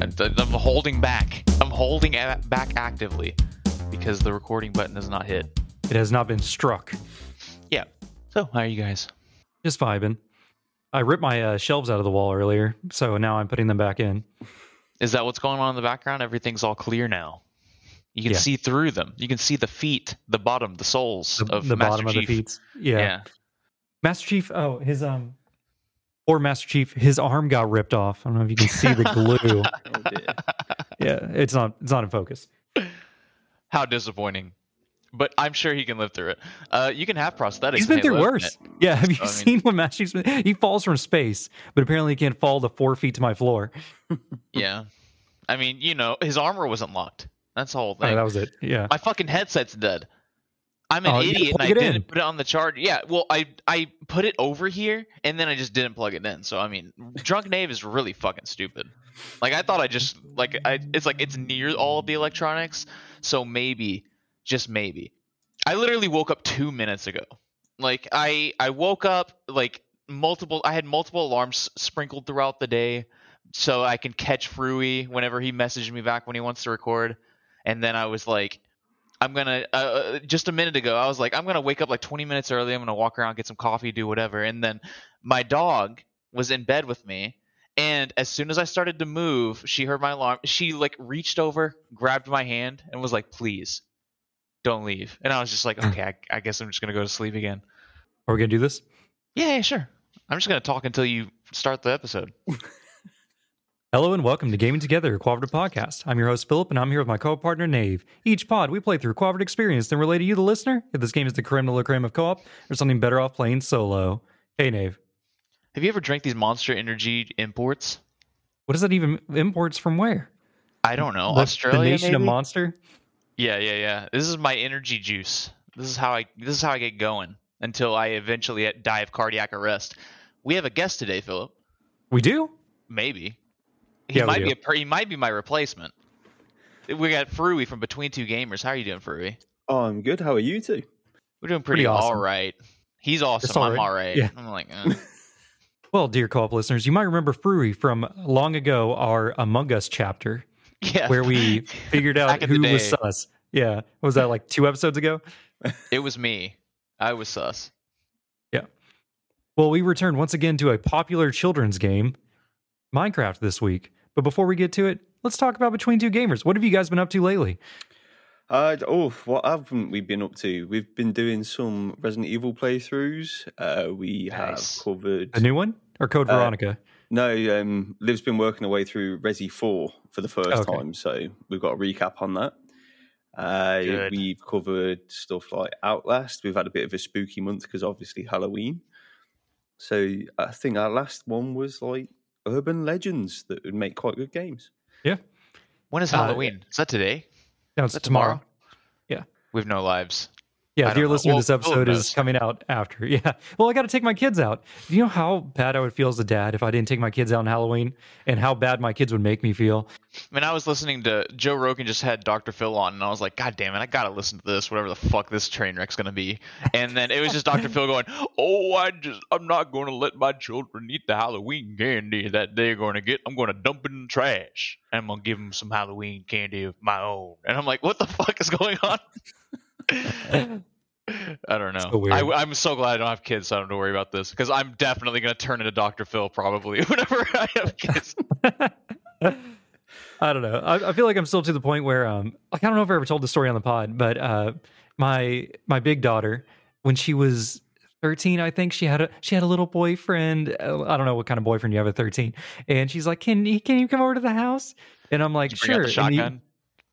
I'm I'm holding back. I'm holding a- back actively because the recording button has not hit. It has not been struck. Yeah. So, how are you guys? Just vibing. I ripped my uh, shelves out of the wall earlier, so now I'm putting them back in. Is that what's going on in the background? Everything's all clear now. You can Yeah. see through them. You can see the feet, the bottom, the soles The, of the Master bottom of Chief. the feet. Yeah. Yeah. Master Chief. Oh, his um, or Master Chief. His arm got ripped off. I don't know if you can see the glue. Oh yeah, it's not. It's not in focus. How disappointing. But I'm sure he can live through it. Uh, you can have prosthetics. He's in been through Halo worse. Yeah. Have you I mean- seen what Master Chief's been? He falls from space, but apparently he can't fall the four feet to my floor. Yeah. I mean, you know, his armor wasn't locked. That's the whole Oh, thing. that was it. Yeah. My fucking headset's dead. I'm an Oh, idiot and I didn't in. put it on the charge. Yeah, well, I I put it over here and then I just didn't plug it in. So I mean, drunk Nave is really fucking stupid. Like I thought I just like I it's like it's near all of the electronics, so maybe just maybe. I literally woke up 2 minutes ago. Like I I woke up like multiple I had multiple alarms sprinkled throughout the day so I can catch Frui whenever he messaged me back when he wants to record. And then I was like I'm gonna uh, uh, just a minute ago I was like I'm gonna wake up like 20 minutes early. I'm gonna walk around, get some coffee, do whatever. And then my dog was in bed with me, and as soon as I started to move, she heard my alarm. She like reached over, grabbed my hand, and was like, "Please, don't leave." And I was just like, "Okay, I, I guess I'm just gonna go to sleep again." Are we gonna do this? Yeah, yeah, sure. I'm just gonna talk until you start the episode. Hello and welcome to Gaming Together, a Cooperative podcast. I'm your host Philip, and I'm here with my co-partner Nave. Each pod, we play through a cooperative experience, then relay to you, the listener, if this game is the creme de la creme of co-op or something better off playing solo. Hey Nave, Have you ever drank these Monster Energy imports? what does that even imports from where? I don't know. The- Australia, the nation of? Monster. Yeah, yeah, yeah. This is my energy juice. This is how I this is how I get going until I eventually die of cardiac arrest. We have a guest today, Philip. We do. Maybe. He Yeah, might be a per- he might be my replacement. We got Frui from Between Two Gamers. How are you doing, Frui? Oh, I'm good. How are you two? We're doing pretty, Pretty awesome. all right. He's awesome. Just all I'm all right. Yeah. I'm like, eh. Well, dear co-op listeners, you might remember Frui from long ago, our Among Us chapter, yeah. where we figured out Back in the who was sus. Yeah, what was that like two episodes ago? it was me. I was sus. Yeah. Well, we returned once again to a popular children's game, Minecraft, this week. But before we get to it, let's talk about Between Two Gamers. What have you guys been up to lately? Uh, oh, what haven't we been up to? We've been doing some Resident Evil playthroughs. Uh, we Nice. have covered. A new one or Code Uh, Veronica? No, um, Liv's been working her way through Resi 4 for the first Okay. time, so we've got a recap on that. Uh, we've covered stuff like Outlast. We've had a bit of a spooky month because obviously Halloween. So I think our last one was like urban legends that would make quite good games. Yeah. When is Uh, Halloween? is that today? No, it's that tomorrow. Yeah. We have no lives. Yeah, if you're know. listening Well, to this episode, is coming out after. Yeah. Well, I got to take my kids out. Do you know how bad I would feel as a dad if I didn't take my kids out on Halloween, and how bad my kids would make me feel? I mean, I was listening to Joe Rogan just had Dr. Phil on, and I was like, God damn it, I gotta listen to this, whatever the fuck this train wreck's gonna be. And then it was just Dr. Phil going, Oh, I just, I'm not gonna let my children eat the Halloween candy that they're gonna get. I'm gonna dump it in the trash. And I'm gonna give them some Halloween candy of my own. And I'm like, What the fuck is going on? I don't know. So. I, I'm so glad I don't have kids, so I don't have to worry about this because I'm definitely gonna turn into Dr. Phil probably whenever I have kids. I don't know. I, I feel like I'm still to the point where, um, like I don't know if I ever told the story on the pod, but uh, my my big daughter, when she was 13, I think she had a she had a little boyfriend. I don't know what kind of boyfriend you have at 13, and she's like, "Can he can you come over to the house?" And I'm like, Did you bring "Sure." And he- shotgun.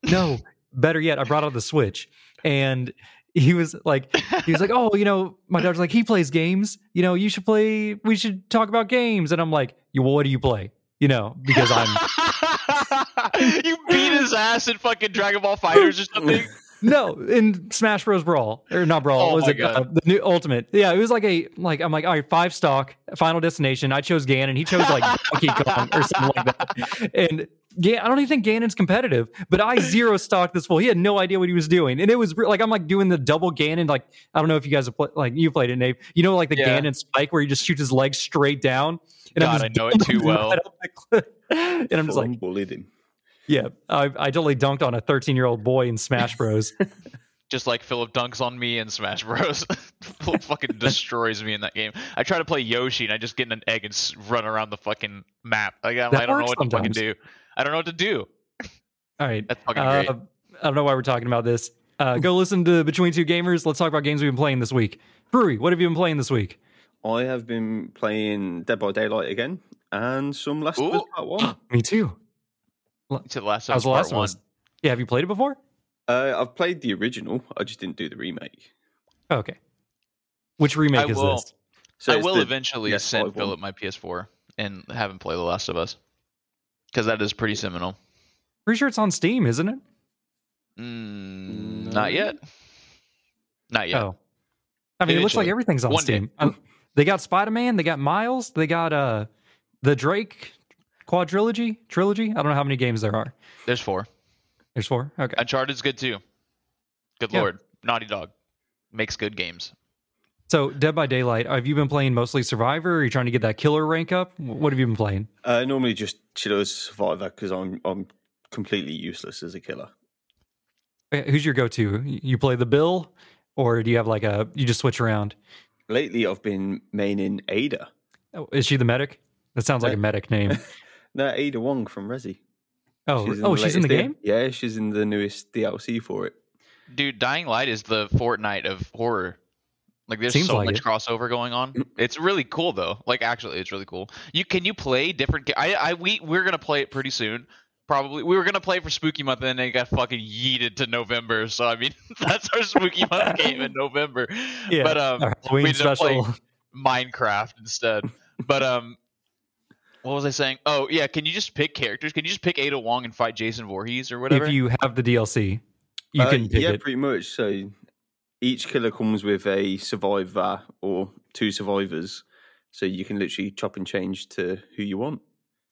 no, better yet, I brought out the Switch, and he was like, he was like, "Oh, you know," my daughter's like, "He plays games. You know, you should play. We should talk about games." And I'm like, "You, well, what do you play?" You know, because I'm you beat his ass in fucking Dragon Ball FighterZ or something. no in Smash Bros. Brawl or not Brawl. Oh what was my it uh, the new Ultimate? Yeah, it was like a like I'm like all right, five stock, Final Destination. I chose Ganon. He chose like Donkey Kong or something like that. And yeah, I don't even think Ganon's competitive, but I zero stocked this fool. He had no idea what he was doing, and it was re- like I'm like doing the double Ganon. Like I don't know if you guys have played, like you played it, Nave. You know, like the Yeah. Ganon spike where he just shoots his legs straight down. And God, I know it too well. right up the cliff. and I'm just like, on bullied him. Yeah, I, I totally dunked on a 13 year old boy in Smash Bros. Just like Philip dunks on me in Smash Bros. Philip fucking destroys me in that game. I try to play Yoshi and I just get in an egg and run around the fucking map. Like, I'm- I don't know works what to fucking do. I don't know what to do. All right. That's fucking Uh, great. I don't know why we're talking about this. Uh, go listen to Between Two Gamers. Let's talk about games we've been playing this week. Brewery, what have you been playing this week? I have been playing Dead by Daylight again and some Last of Us Part One. Me too. To the last That was the last of one. Yeah, have you played it before? Uh, I've played the original. I just didn't do the remake. Oh, okay. Which remake I is will- this? So I will the- eventually PS5 send. Philip my PS4 and have him play The Last of Us because that is pretty seminal. Pretty sure it's on Steam, isn't it? Mm, Not yet. Not yet. Oh. I mean, it looks like everything's on One. Steam. Um, they got Spider Man, they got Miles, they got uh the Drake quadrilogy, trilogy. I don't know how many games there are. There's four. There's four. Okay. Uncharted's good too. Good Yeah. lord. Naughty Dog makes good games. So, Dead by Daylight, have you been playing mostly Survivor? Or are you trying to get that killer rank up? What have you been playing? Uh, normally just chill survivor because I'm I'm completely useless as a killer. Uh, Who's your go-to? You play the Bill, or do you have like a you just switch around? Lately, I've been maining Ada. Oh, is she the medic? That sounds like a medic name. No, Ada Wong from Resi. Oh, oh, she's in the game. D- Yeah, she's in the newest DLC for it. Dude, Dying Light is the Fortnite of horror. Like there's Seems so like much it. crossover going on. It's really cool though. Like actually, it's really cool. You can you play different? ga- I I we we're gonna play it pretty soon. Probably we were gonna play for Spooky Month and then it got fucking yeeted to November. So I mean that's our Spooky Month game in November. Yeah, But um, we Halloween ended up special. playing Minecraft instead. But um, what was I saying? Oh yeah, can you just pick characters? Can you just pick Ada Wong and fight Jason Voorhees or whatever? If you have the DLC, you Uh, can pick yeah, it. pretty much. So each killer comes with a survivor or two survivors, so you can literally chop and change to who you want.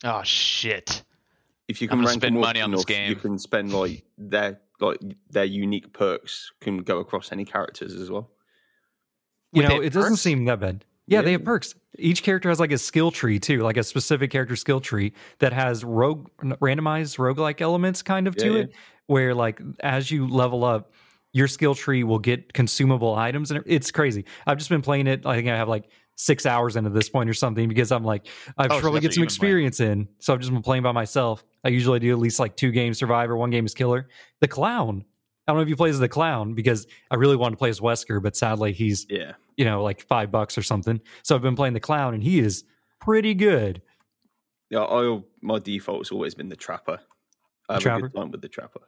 oh shit. If you I'm can rank spend them up money on this enough, you can spend like their like their unique perks can go across any characters as well. you Wait, know, have it doesn't seem that bad. Yeah, they have perks. Each character has like a skill tree too, like a specific character skill tree that has rogue randomized roguelike elements kind of to Yeah, it, where like as you level up, your skill tree will get consumable items and it's crazy. I've just been playing it. I think I have like six hours into this point or something because I'm like, I Oh, should so probably get some you've playing. experience in. So I've just been playing by myself. I usually do at least like two games survivor, one game is killer. The clown. I don't know if you play as the clown because I really wanted to play as Wesker, but sadly he's Yeah, you know, like five bucks or something. So I've been playing the clown, and he is pretty good. yeah. I my default's always been the trapper. I have a good time with the trapper.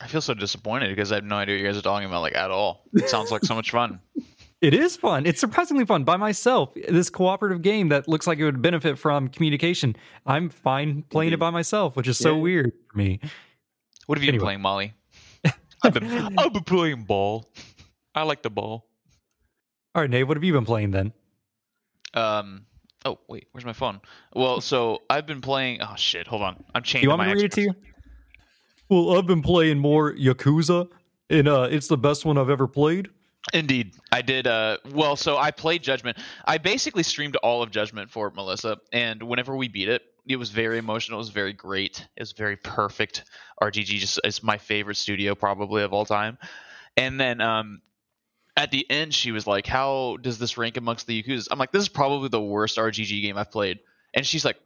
I feel so disappointed because I have no idea what you guys are talking about like at all. It sounds like so much fun. It is fun. It's surprisingly fun by myself. This cooperative game that looks like it would benefit from communication. I'm fine playing it by myself, which is so weird for me. What have you Anyway. been playing, Molly? I've been I've been playing ball. I like the ball. All right, Nate, what have you been playing then? Um. Oh wait, where's my phone? Well, so I've been playing. Oh shit, hold on. I'm changing. you want my me to read it to you? Well, I've been playing more Yakuza, and uh, it's the best one I've ever played. Indeed, I did. Uh, well, so I played Judgment. I basically streamed all of Judgment for Melissa, and whenever we beat it, it was very emotional. It was very great. It was very perfect. RGG just is my favorite studio probably of all time. And then um, at the end, she was like, "How does this rank amongst the Yakuza?" I'm like, "This is probably the worst RGG game I've played." And she's like,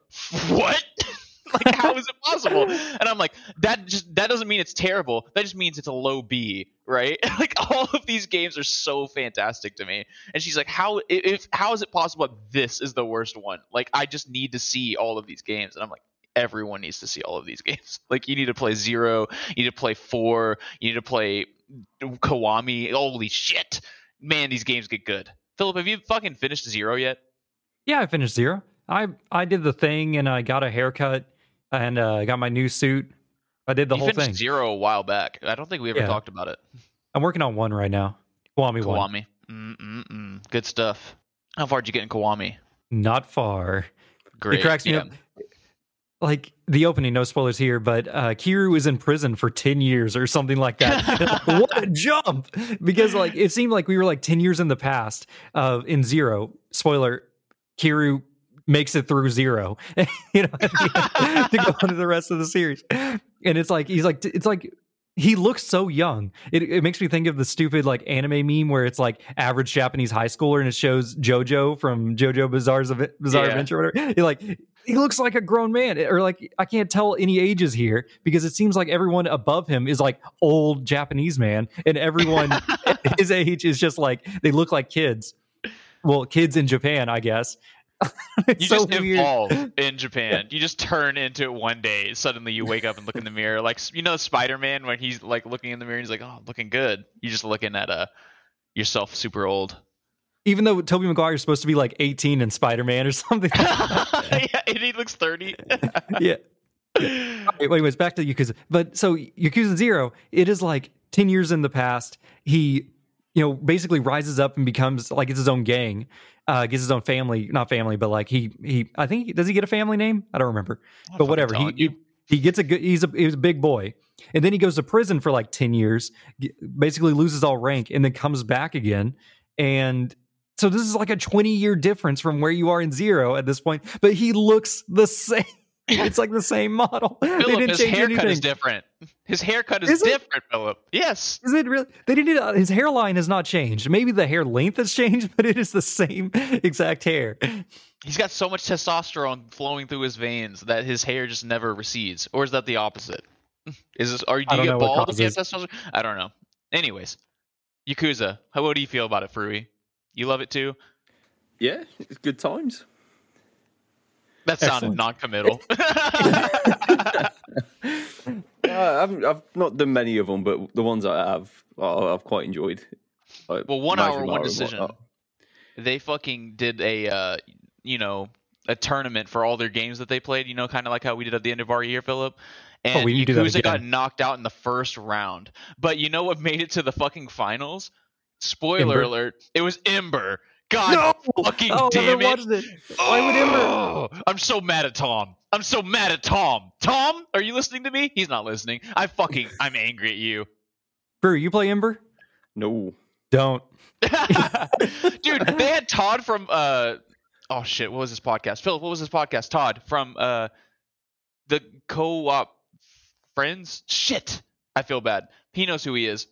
"What?" like how is it possible? And i'm like that just that doesn't mean it's terrible. That just means it's a low b right? Like all of these games are so fantastic to me. And she's like how if how is it possible that this is the worst one? Like i just need to see all of these games. And i'm like everyone needs to see all of these games. Like you need to play zero you need to play four you need to play Kiwami holy shit. Man these games get good. Philip have you fucking finished zero yet? Yeah, I finished zero. I I did the thing, and I got a haircut, and uh, got my new suit. I did the you whole thing. zero a while back i don't think we ever Yeah. talked about it I'm working on one right now. Kiwami one. Kiwami. Mm-mm-mm. Good stuff. How far did you get in Kiwami? Not far. great. it cracks me yeah. up. Like the opening, no spoilers here, but uh, Kiryu is in prison for ten years or something like that. what a jump! Because like it seemed like we were like ten years in the past. Uh, in Zero, spoiler, Kiryu makes it through Zero, you know, at the end, to go on to the rest of the series. And it's like he's like it's like he looks so young. It, it makes me think of the stupid like anime meme where it's like average Japanese high schooler and it shows JoJo from JoJo Bizarre's Bizarre Yeah. Adventure, or whatever. He like he looks like a grown man, or like I can't tell any ages here because it seems like everyone above him is like old Japanese man, and everyone his age is just like they look like kids. Well, kids in Japan, I guess. You so just weird. evolve in Japan. You just turn into it one day. Suddenly, you wake up and look in the mirror, like you know Spider-Man when he's like looking in the mirror. He's like, "Oh, looking good." You're just looking at uh yourself super old. Even though Tobey Maguire is supposed to be like 18 in Spider Man or something. yeah, and he looks thirty. yeah. Wait, wait, wait, back to Yakuza. But so Yakuza Zero, it is like 10 years in the past. He, you know, basically rises up and becomes like it's his own gang, uh, gets his own family, not family, but like he, he, I think, does he get a family name? I don't remember, but whatever. He, he, he gets a good, he's a, he's a big boy. And then he goes to prison for like 10 years, basically loses all rank and then comes back again. And so this is like a 20 year difference from where you are in Zero at this point, but he looks the same. It's like the same model. they Philip, didn't his change haircut anything. is different. His haircut is, Is different, Philip. Yes. Is it really? They didn't. His hairline has not changed. Maybe the hair length has changed, but it is the same exact hair. He's got so much testosterone flowing through his veins that his hair just never recedes. Or is that the opposite? Is this are you do I you don't know get bald if you have testosterone? I don't know. Anyways, Yakuza. How what do you feel about it, Frui? You love it too? Yeah, it's good times. That sounded Excellent. non-committal. Uh, I've, I've not done many of them, but the ones I have, I- I've quite enjoyed. Like Well, one hour, one and decision. whatnot. they fucking did a uh, you know a tournament for all their games that they played. You know, kind of like how we did at the end of our year, Philip. And Oh, we need do that Yakuza got knocked out in the first round. But you know what made it to the fucking finals? Spoiler Ember? alert! It was Ember. God fucking oh, I damn haven't it! watched it. Why would Ember? Oh, I'm so mad at Tom. I'm so mad at Tom. Tom, are you listening to me? He's not listening. I fucking I'm angry at you. Brew, you play Ember? No, Don't. Dude, they had Todd from uh oh shit, what was his podcast? Philip, what was his podcast? Todd from uh the co-op friends? Shit. I feel bad. He knows who he is.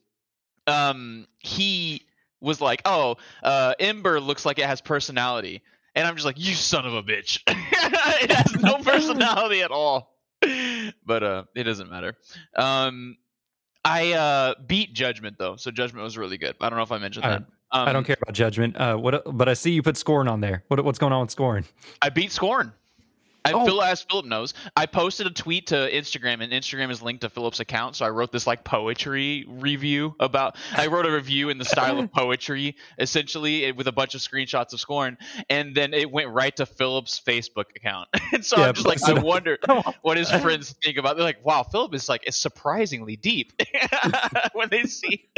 Um he was like, "Oh, uh Ember looks like it has personality." And I'm just like, "You son of a bitch." it has no personality at all. But uh it doesn't matter. Um I uh beat Judgment though, so Judgment was really good. I don't know if I mentioned I- that. Um, I don't care about judgment. Uh, what? But I see you put Scorn on there. What, what's going on with Scorn? I beat Scorn. I, Oh. Phil, as Philip knows, I posted a tweet to Instagram, and Instagram is linked to Philip's account. So I wrote this like poetry review about. I wrote a review in the style of poetry, essentially, eh, with a bunch of screenshots of Scorn, and then it went right to Philip's Facebook account. and so Yeah, I'm just like, I wonder what his friends think about. They're like, "Wow, Philip is like is surprisingly deep." when they see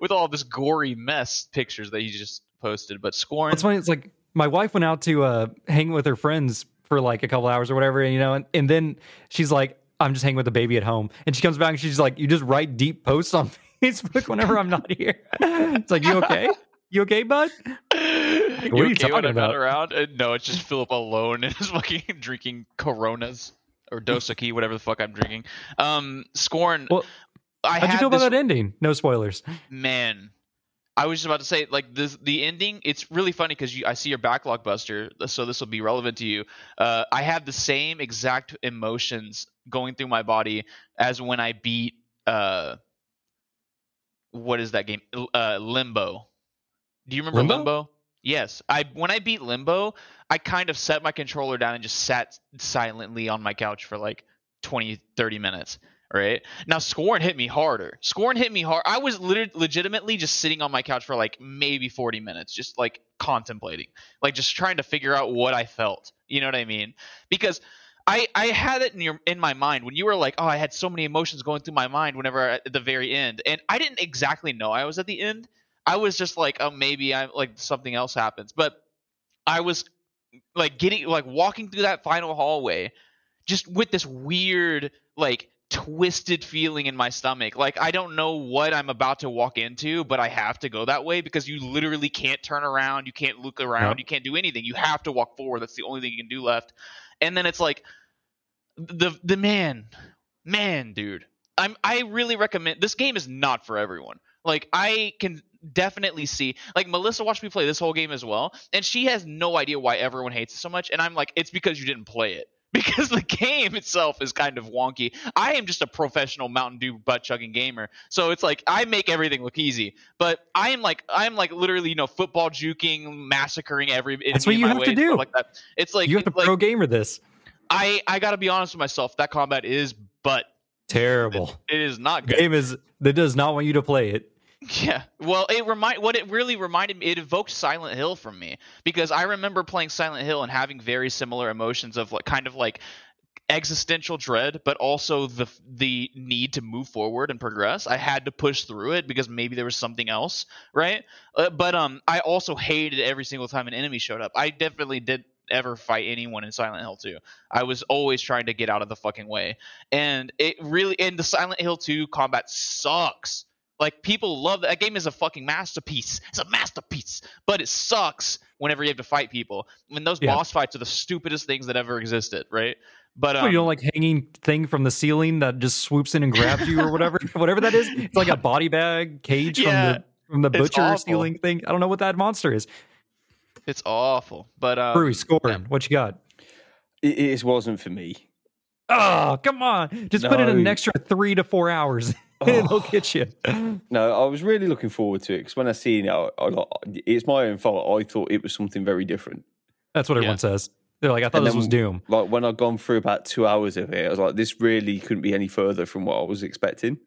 with all this gory mess pictures that he just posted, but Scorn. It's funny. It's like my wife went out to uh, hang with her friends for like a couple hours or whatever, and you know, and, and then she's like, "I'm just hanging with the baby at home," and she comes back and she's like, "You just write deep posts on Facebook whenever I'm not here." it's like, "You okay? You okay, bud?" you are you okay when talking I'm not about? around? Uh, no, it's just Philip alone and is fucking drinking Coronas or Dos Equis, whatever the fuck I'm drinking. Um, Scorn. Well, I How'd you had feel about that ending? No spoilers. man. I was just about to say, like this, the ending. It's really funny because I see your backlog buster, so this will be relevant to you. Uh, I have the same exact emotions going through my body as when I beat. Uh, what is that game? Uh, Limbo. Do you remember Limbo? Limbo? Yes. I when I beat Limbo, I kind of set my controller down and just sat silently on my couch for like 20, 30 minutes. Right now, Scorn hit me harder. Scorn hit me hard. I was lit- legitimately just sitting on my couch for like maybe 40 minutes, just like contemplating, like just trying to figure out what I felt. You know what I mean? Because I I had it in your in my mind when you were like, oh, I had so many emotions going through my mind whenever I- at the very end, and I didn't exactly know I was at the end. I was just like, oh, maybe I'm like something else happens, but I was like getting like walking through that final hallway just with this weird like twisted feeling in my stomach. Like I don't know what I'm about to walk into, but I have to go that way because you literally can't turn around, you can't look around, you can't do anything. You have to walk forward. That's the only thing you can do left. And then it's like the the man, man, dude. I'm I really recommend this game is not for everyone. Like I can definitely see like Melissa watched me play this whole game as well, and she has no idea why everyone hates it so much. And I'm like, it's because you didn't play it. Because the game itself is kind of wonky. I am just a professional Mountain Dew butt chugging gamer, so it's like I make everything look easy. But I am like I am like literally you know football juking, massacring every. That's what you have to do. Like that. It's like you have to like, pro gamer this. I I gotta be honest with myself. That combat is but Terrible. it is not The good. game is that does not want you to play it. Yeah. Well, it remind what it really reminded me. It evoked Silent Hill from me because I remember playing Silent Hill and having very similar emotions of like kind of like existential dread, but also the the need to move forward and progress. I had to push through it because maybe there was something else, right? Uh, but um, I also hated every single time an enemy showed up. I definitely did ever fight anyone in Silent Hill 2. I was always trying to get out of the fucking way. And it really and the Silent Hill 2 combat sucks. Like people love that. that game is a fucking masterpiece. It's a masterpiece, but it sucks whenever you have to fight people. When those Yeah. boss fights are the stupidest things that ever existed, right? But Oh, um, you don't like hanging thing from the ceiling that just swoops in and grabs you or whatever, whatever that is. It's like a body bag cage Yeah, from the from the butcher awful. stealing thing. I don't know what that monster is. it's awful. But um, Brewy, Scorn. yeah. What you got? It, it wasn't for me. Oh, come on. Just put in an extra three to four hours. It'll get you. No, I was really looking forward to it because when I seen it, I, I, like- it's my own fault. I thought it was something very different. That's what everyone Yeah. says. They're like, I thought And this then- was Doom. Like when I'd gone through about two hours of it, I was like, this really couldn't be any further from what I was expecting.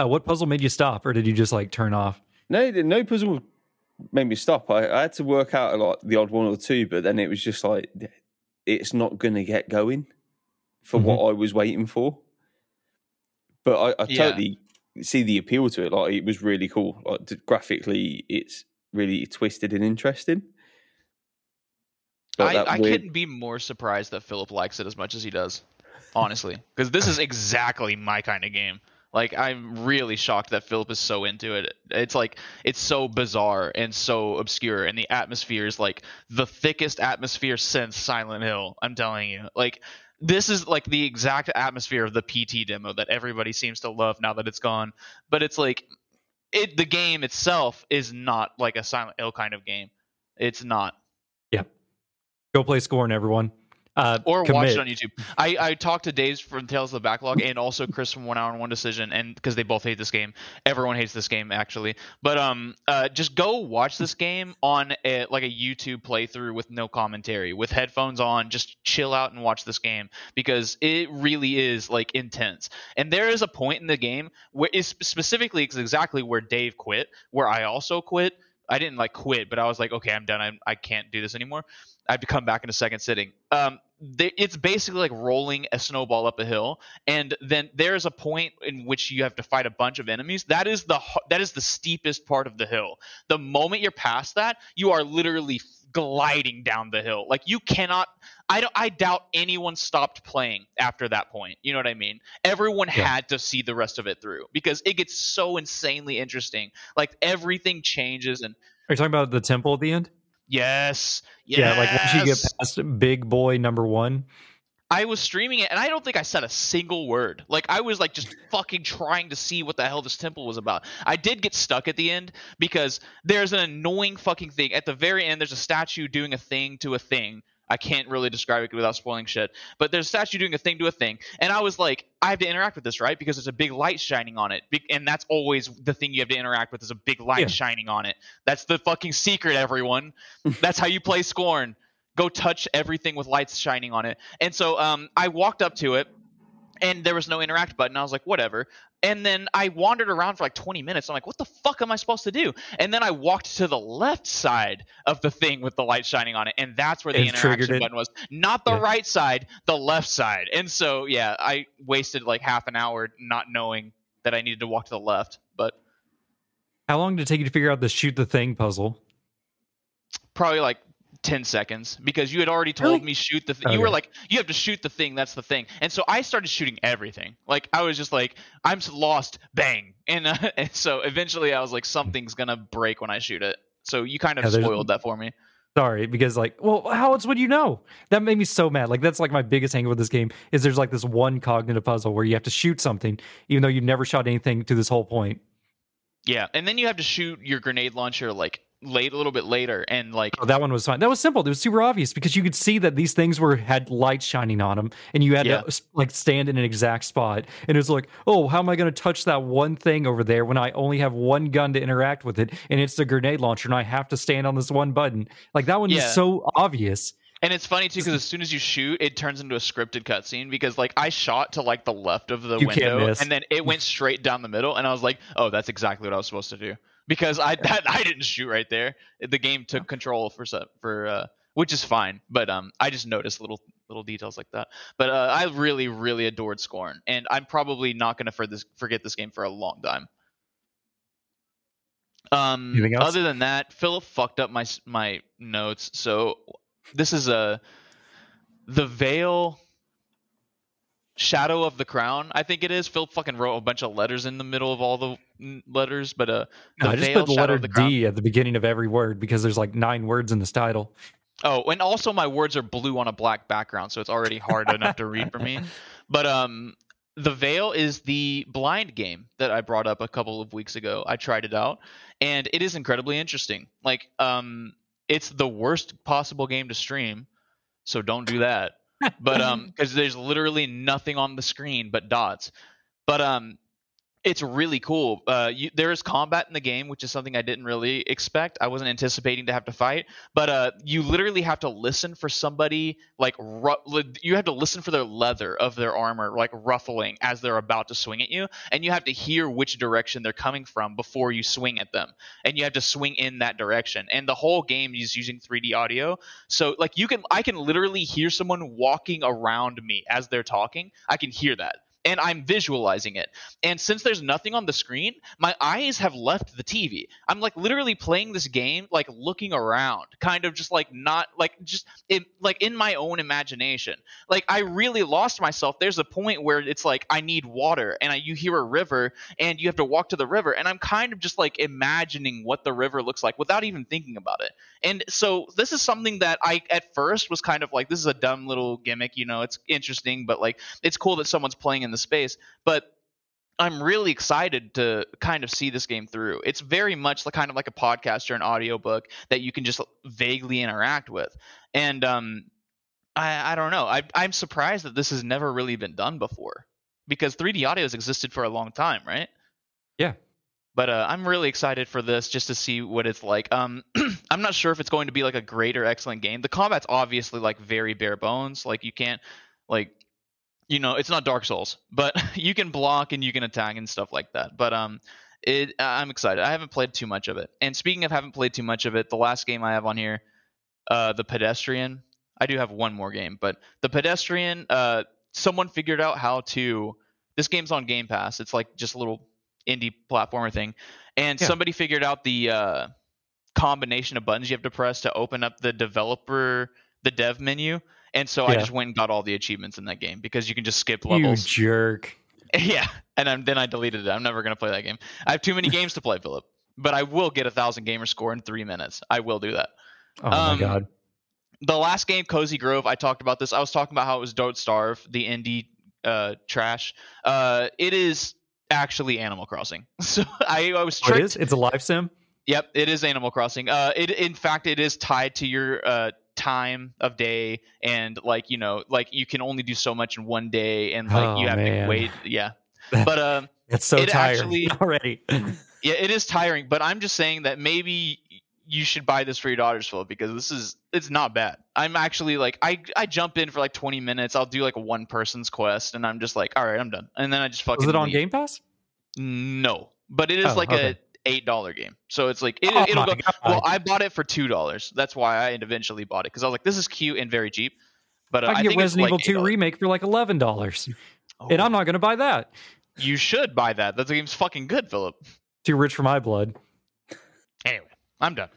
Uh, what puzzle made you stop, or did you just like turn off? No, no puzzle made me stop. I, I had to work out a lot, the odd one or two, but then it was just like, it's not going to get going for what I was waiting for. But I, I Yeah. totally see the appeal to it. Like it was really cool. Like graphically, it's really twisted and interesting. I, I weird- couldn't be more surprised that Philip likes it as much as he does, honestly, because this is exactly my kind of game. Like I'm really shocked that Philip is so into it. It's like it's so bizarre and so obscure, and the atmosphere is like the thickest atmosphere since Silent Hill. I'm telling you, like this is like the exact atmosphere of the PT demo that everybody seems to love now that it's gone. But it's like it the game itself is not like a Silent Hill kind of game. It's not. Yeah. Go play Scorn, everyone. Uh, or watch it on YouTube. I, I talked to Dave from Tales of the Backlog and also Chris from One Hour and One Decision, and because they both hate this game, everyone hates this game actually. But um, uh, just go watch this game on a, like a YouTube playthrough with no commentary, with headphones on. Just chill out and watch this game because it really is like intense. And there is a point in the game where is specifically it's exactly where Dave quit, where I also quit. I didn't like quit, but I was like, okay, I'm done. I'm, I can't do this anymore. I have to come back in a second sitting. Um, they, it's basically like rolling a snowball up a hill, and then there's a point in which you have to fight a bunch of enemies. That is the that is the steepest part of the hill. The moment you're past that, you are literally gliding down the hill. Like you cannot. I don't. I doubt anyone stopped playing after that point. You know what I mean? Everyone Yeah. had to see the rest of it through because it gets so insanely interesting. Like everything changes, and Are you talking about the temple at the end? Yes, yes. Yeah, like once you get past big boy number one. I was streaming it and I don't think I said a single word. Like I was like just fucking trying to see what the hell this temple was about. I did get stuck at the end because there's an annoying fucking thing. At the very end there's a statue doing a thing to a thing. I can't really describe it without spoiling shit. But there's a statue doing a thing to a thing. And I was like, I have to interact with this, right? Because there's a big light shining on it. And that's always the thing you have to interact with is a big light Yeah. shining on it. That's the fucking secret, everyone. That's how you play Scorn go touch everything with lights shining on it. And so um, I walked up to it, and there was no interact button. I was like, whatever. And then I wandered around for like 20 minutes. I'm like, what the fuck am I supposed to do? And then I walked to the left side of the thing with the light shining on it, and that's where the It interaction button was. Not the Yeah. right side, the left side. And so yeah, I wasted like half an hour not knowing that I needed to walk to the left. But How long did it take you to figure out the shoot the thing puzzle? probably like 10 seconds because you had already told Really? me shoot the th- you were like you have to shoot the thing that's the thing and so i started shooting everything like i was just like i'm lost bang and, uh, and so eventually i was like something's gonna break when i shoot it so you kind of Yeah, spoiled that for me Sorry, because like, well, how else would you know? That made me so mad. Like, that's like my biggest hang with this game is there's like this one cognitive puzzle where you have to shoot something, even though you've never shot anything to this whole point. yeah and then you have to shoot your grenade launcher like late a little bit later and like Oh, that one was fine. That was simple. It was super obvious because you could see that these things were had lights shining on them, and you had Yeah. to like stand in an exact spot. And it was like, oh, how am I going to touch that one thing over there when I only have one gun to interact with it, and it's the grenade launcher, and I have to stand on this one button? Like that one Yeah. is so obvious. And it's funny too because as soon as you shoot, it turns into a scripted cutscene. Because like I shot to like the left of the You window, and then it went straight down the middle, and I was like, "Oh, that's exactly what I was supposed to do." Because I that, I didn't shoot right there. The game took control for for uh, which is fine. But um, I just noticed little little details like that. But uh, I really really adored Scorn, and I'm probably not gonna for this, forget this game for a long time. Um, Anything else? other than that, Philip fucked up my my notes. So this is a the Vale shadow of the crown i think it is. Phil fucking wrote a bunch of letters in the middle of all the letters but uh the No, I just Vale put the letter the D at the beginning of every word because there's like nine words in this title. oh and also my words are blue on a black background so it's already hard enough to read for me. But um the Vale is the blind game that i brought up a couple of weeks ago. I tried it out and it is incredibly interesting. Like um it's the worst possible game to stream so don't do that. But um because there's literally nothing on the screen but dots. But um it's really cool uh you, there is combat in the game which is something i didn't really expect i wasn't anticipating to have to fight but uh you literally have to listen for somebody like ru- you have to listen for their leather of their armor like ruffling as they're about to swing at you and you have to hear which direction they're coming from before you swing at them and you have to swing in that direction and the whole game is using 3d audio so like you can I can literally hear someone walking around me as they're talking. I can hear that. And I'm visualizing it. And since there's nothing on the screen, my eyes have left the TV. I'm like literally playing this game like looking around, kind of just like not like just it, like in my own imagination. Like I really lost myself. There's a point where it's like I need water and I, you hear a river and you have to walk to the river and I'm kind of just like imagining what the river looks like without even thinking about it. And so this is something that I at first was kind of like this is a dumb little gimmick, you know, it's interesting, but like it's cool that someone's playing in the space, but I'm really excited to kind of see this game through. It's very much like kind of like a podcast or an audiobook that you can just vaguely interact with. And um I I don't know. I I'm surprised that this has never really been done before. Because 3D audio has existed for a long time, right? Yeah. But uh, I'm really excited for this just to see what it's like. Um, I'm not sure if it's going to be like a great or excellent game. The combat's obviously like very bare bones. Like you can't, like, you know, it's not Dark Souls, but you can block and you can attack and stuff like that. But um, it I'm excited. I haven't played too much of it. And speaking of haven't played too much of it, the last game I have on here, uh, the Pedestrian. I do have one more game, but the Pedestrian. Uh, someone figured out how to. This game's on Game Pass. It's like just a little indie platformer thing, and Yeah. somebody figured out the uh, combination of buttons you have to press to open up the developer, the dev menu. And so I just went and got all the achievements in that game because you can just skip You levels. jerk. Yeah, and I'm, then I deleted it. I'm never gonna play that game. I have too many games to play, Philip. But I will get a thousand gamer score in three minutes. I will do that. Oh Um, my god. The last game, Cozy Grove, I talked about this. I was talking about how it was Don't Starve, the indie uh, trash. Uh, it is actually Animal Crossing. So I, I was Oh, it tricked. is? It's a live sim? Yep, it is Animal Crossing. Uh, it in fact it is tied to your uh time of day and like you know like you can only do so much in one day and like Oh, you have man. to wait. Yeah, but um. It's so It tiring actually- already. Yeah, it is tiring, but I'm just saying that maybe you should buy this for your daughters, Philip, because this is it's not bad. I'm actually like I I jump in for like 20 minutes. I'll do like a one person's quest, and I'm just like, all right, I'm done. And then I just fucking. Was it on leave. Game Pass? No, but it is Oh, like okay. a eight dollar game. So it's like it, Oh it'll go. God. Well, I bought it for two dollars. That's why I eventually bought it because I was like, this is cute and very cheap. But uh, I can I get think Resident Evil like 2 $8. remake for like eleven dollars, Oh, and I'm not going to buy that. You should buy that. That game's fucking good, Philip. Too rich for my blood. Anyway, I'm done.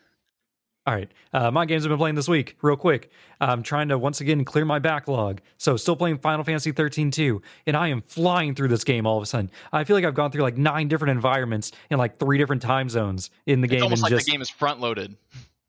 All right. Uh, my games I've been playing this week, real quick. I'm trying to once again clear my backlog. So, still playing Final Fantasy 13 2, and I am flying through this game all of a sudden. I feel like I've gone through like nine different environments in like three different time zones in the It's game. almost and like just, the game is front loaded.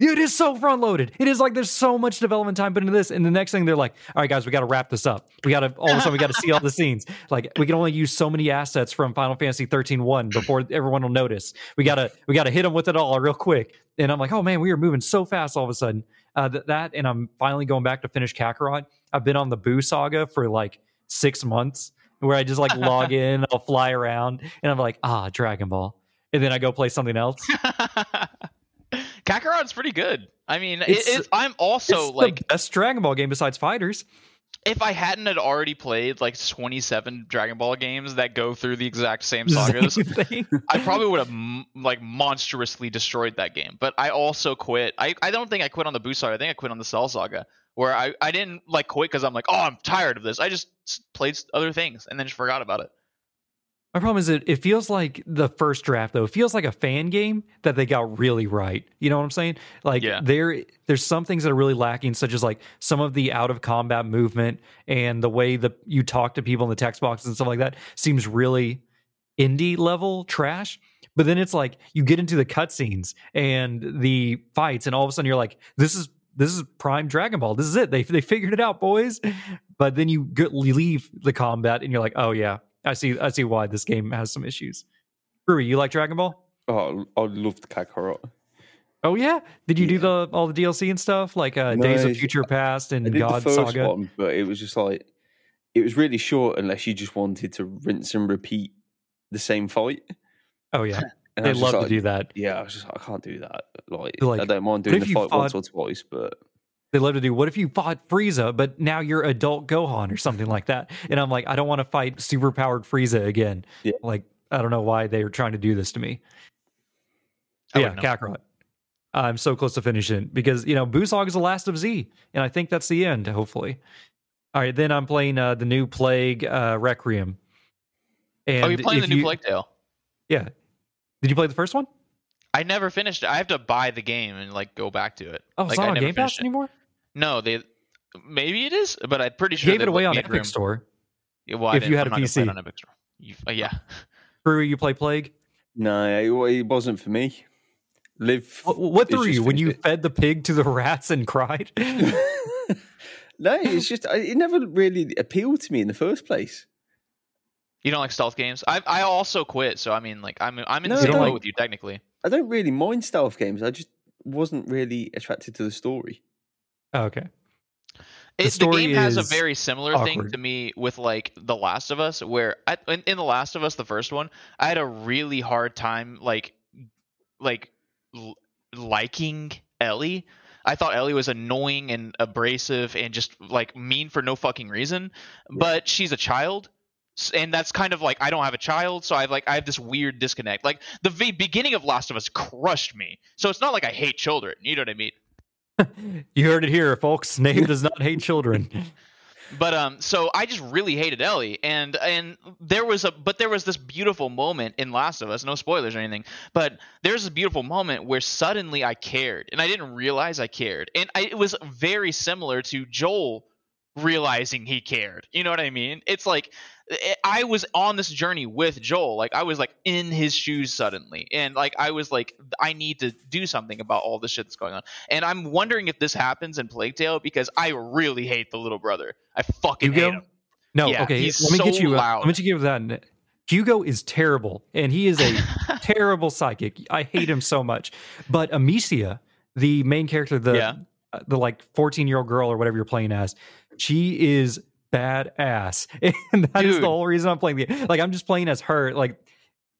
It is so front loaded. It is like there's so much development time put into this. And the next thing they're like, all right, guys, we got to wrap this up. We got to, all of a sudden, we got to see all the scenes. Like, we can only use so many assets from Final Fantasy 13 1 before everyone will notice. We got to, we got to hit them with it all real quick. And I'm like, oh man, we are moving so fast all of a sudden. Uh, th- that, and I'm finally going back to finish Kakarot. I've been on the Boo saga for like six months where I just like log in, I'll fly around, and I'm like, ah, Dragon Ball. And then I go play something else. Kakarot's pretty good. I mean, it, It's- it's, I'm also it's like, the best Dragon Ball game besides Fighters. If I hadn't had already played like 27 Dragon Ball games that go through the exact same sagas, Same. I probably would have m- like monstrously destroyed that game. But I also quit. I, I don't think I quit on the Boo saga. I think I quit on the Cell saga, where I, I didn't like quit because I'm like, oh, I'm tired of this. I just played other things and then just forgot about it. My problem is that it feels like the first draft though. It feels like a fan game that they got really right. You know what I'm saying? Like Yeah. there there's some things that are really lacking, such as like some of the out of combat movement and the way that you talk to people in the text boxes and stuff like that seems really indie level trash. But then it's like you get into the cutscenes and the fights, and all of a sudden you're like, this is this is prime Dragon Ball. This is it. They they figured it out, boys. But then you get, you leave the combat and you're like, oh yeah, I see I see why this game has some issues. Brewery, you like Dragon Ball? Oh, I loved Kakarot. Oh yeah. Did you do the all the DLC and stuff like uh, No, Days of Future Past I and did God Saga? one, but it was just like it was really short unless you just wanted to rinse and repeat the same fight. Oh yeah, And they love to do that. Yeah, I was just like, I can't do that. Like, Like, I don't mind doing the fight once or twice, but They love to do. What if you fought Frieza, but now you're adult Gohan or something like that? And I'm like, I don't want to fight super powered Frieza again. Yeah. Like I don't know why they were trying to do this to me. Yeah, know. Kakarot. I'm so close to finishing because you know Boo saga is the last of Z, and I think that's the end. Hopefully. All right, then I'm playing uh, the new Plague uh, Requiem. And oh, you're playing the new you- Plague Tale. Yeah. Did you play the first one? I never finished it. I have to buy the game and like go back to it. Oh, it's not I on never Game Pass anymore. No, they maybe it is, but I'm pretty You sure gave they it away on me Epic room. Store. Yeah, well, if you had I'm a play PC. on Epic Store. You, uh, yeah. Brewery, you play Plague. no, it, it wasn't for me. Live. What, what threw you when you finished fed the pig to the rats and cried? no, it's just it never really appealed to me in the first place. You don't like stealth games? I I also quit, so I mean, like I'm I'm in No, the same boat like- with you technically. I don't really mind stealth games. I just wasn't really attracted to the story. Oh, okay. It, the, game has a very similar thing to me with like The Last of Us, where I, in, in The Last of Us, the first one, I had a really hard time like like l- liking Ellie. I thought Ellie was annoying and abrasive and just like mean for no fucking reason. But she's a child, and that's kind of like I don't have a child, so I have like I have this weird disconnect. Like the v- beginning of Last of Us crushed me, so it's not like I hate children. You know what I mean? You heard it here, folks. Name does not hate children. But um, so I just really hated Ellie, and and there was a but there was this beautiful moment in Last of Us. No spoilers or anything, but there's a beautiful moment where suddenly I cared, and I didn't realize I cared, and I, it was very similar to Joel realizing he cared. You know what I mean? It's like I- I was on this journey with Joel. Like I was like in his shoes suddenly, and like I was like I need to do something about all the shit that's going on. And I'm wondering if this happens in Plague Tale because I really hate the little brother. I fucking hate him. No, Yeah, okay. he's let me get so you. Uh, loud. let me just give that. Hugo is terrible, and he is a terrible psychic. I hate him so much. But Amicia, the main character, the Yeah. uh, the like fourteen year old girl or whatever you're playing as, she is badass, and that is Dude. the whole reason I'm playing the. Like I'm just playing as her. Like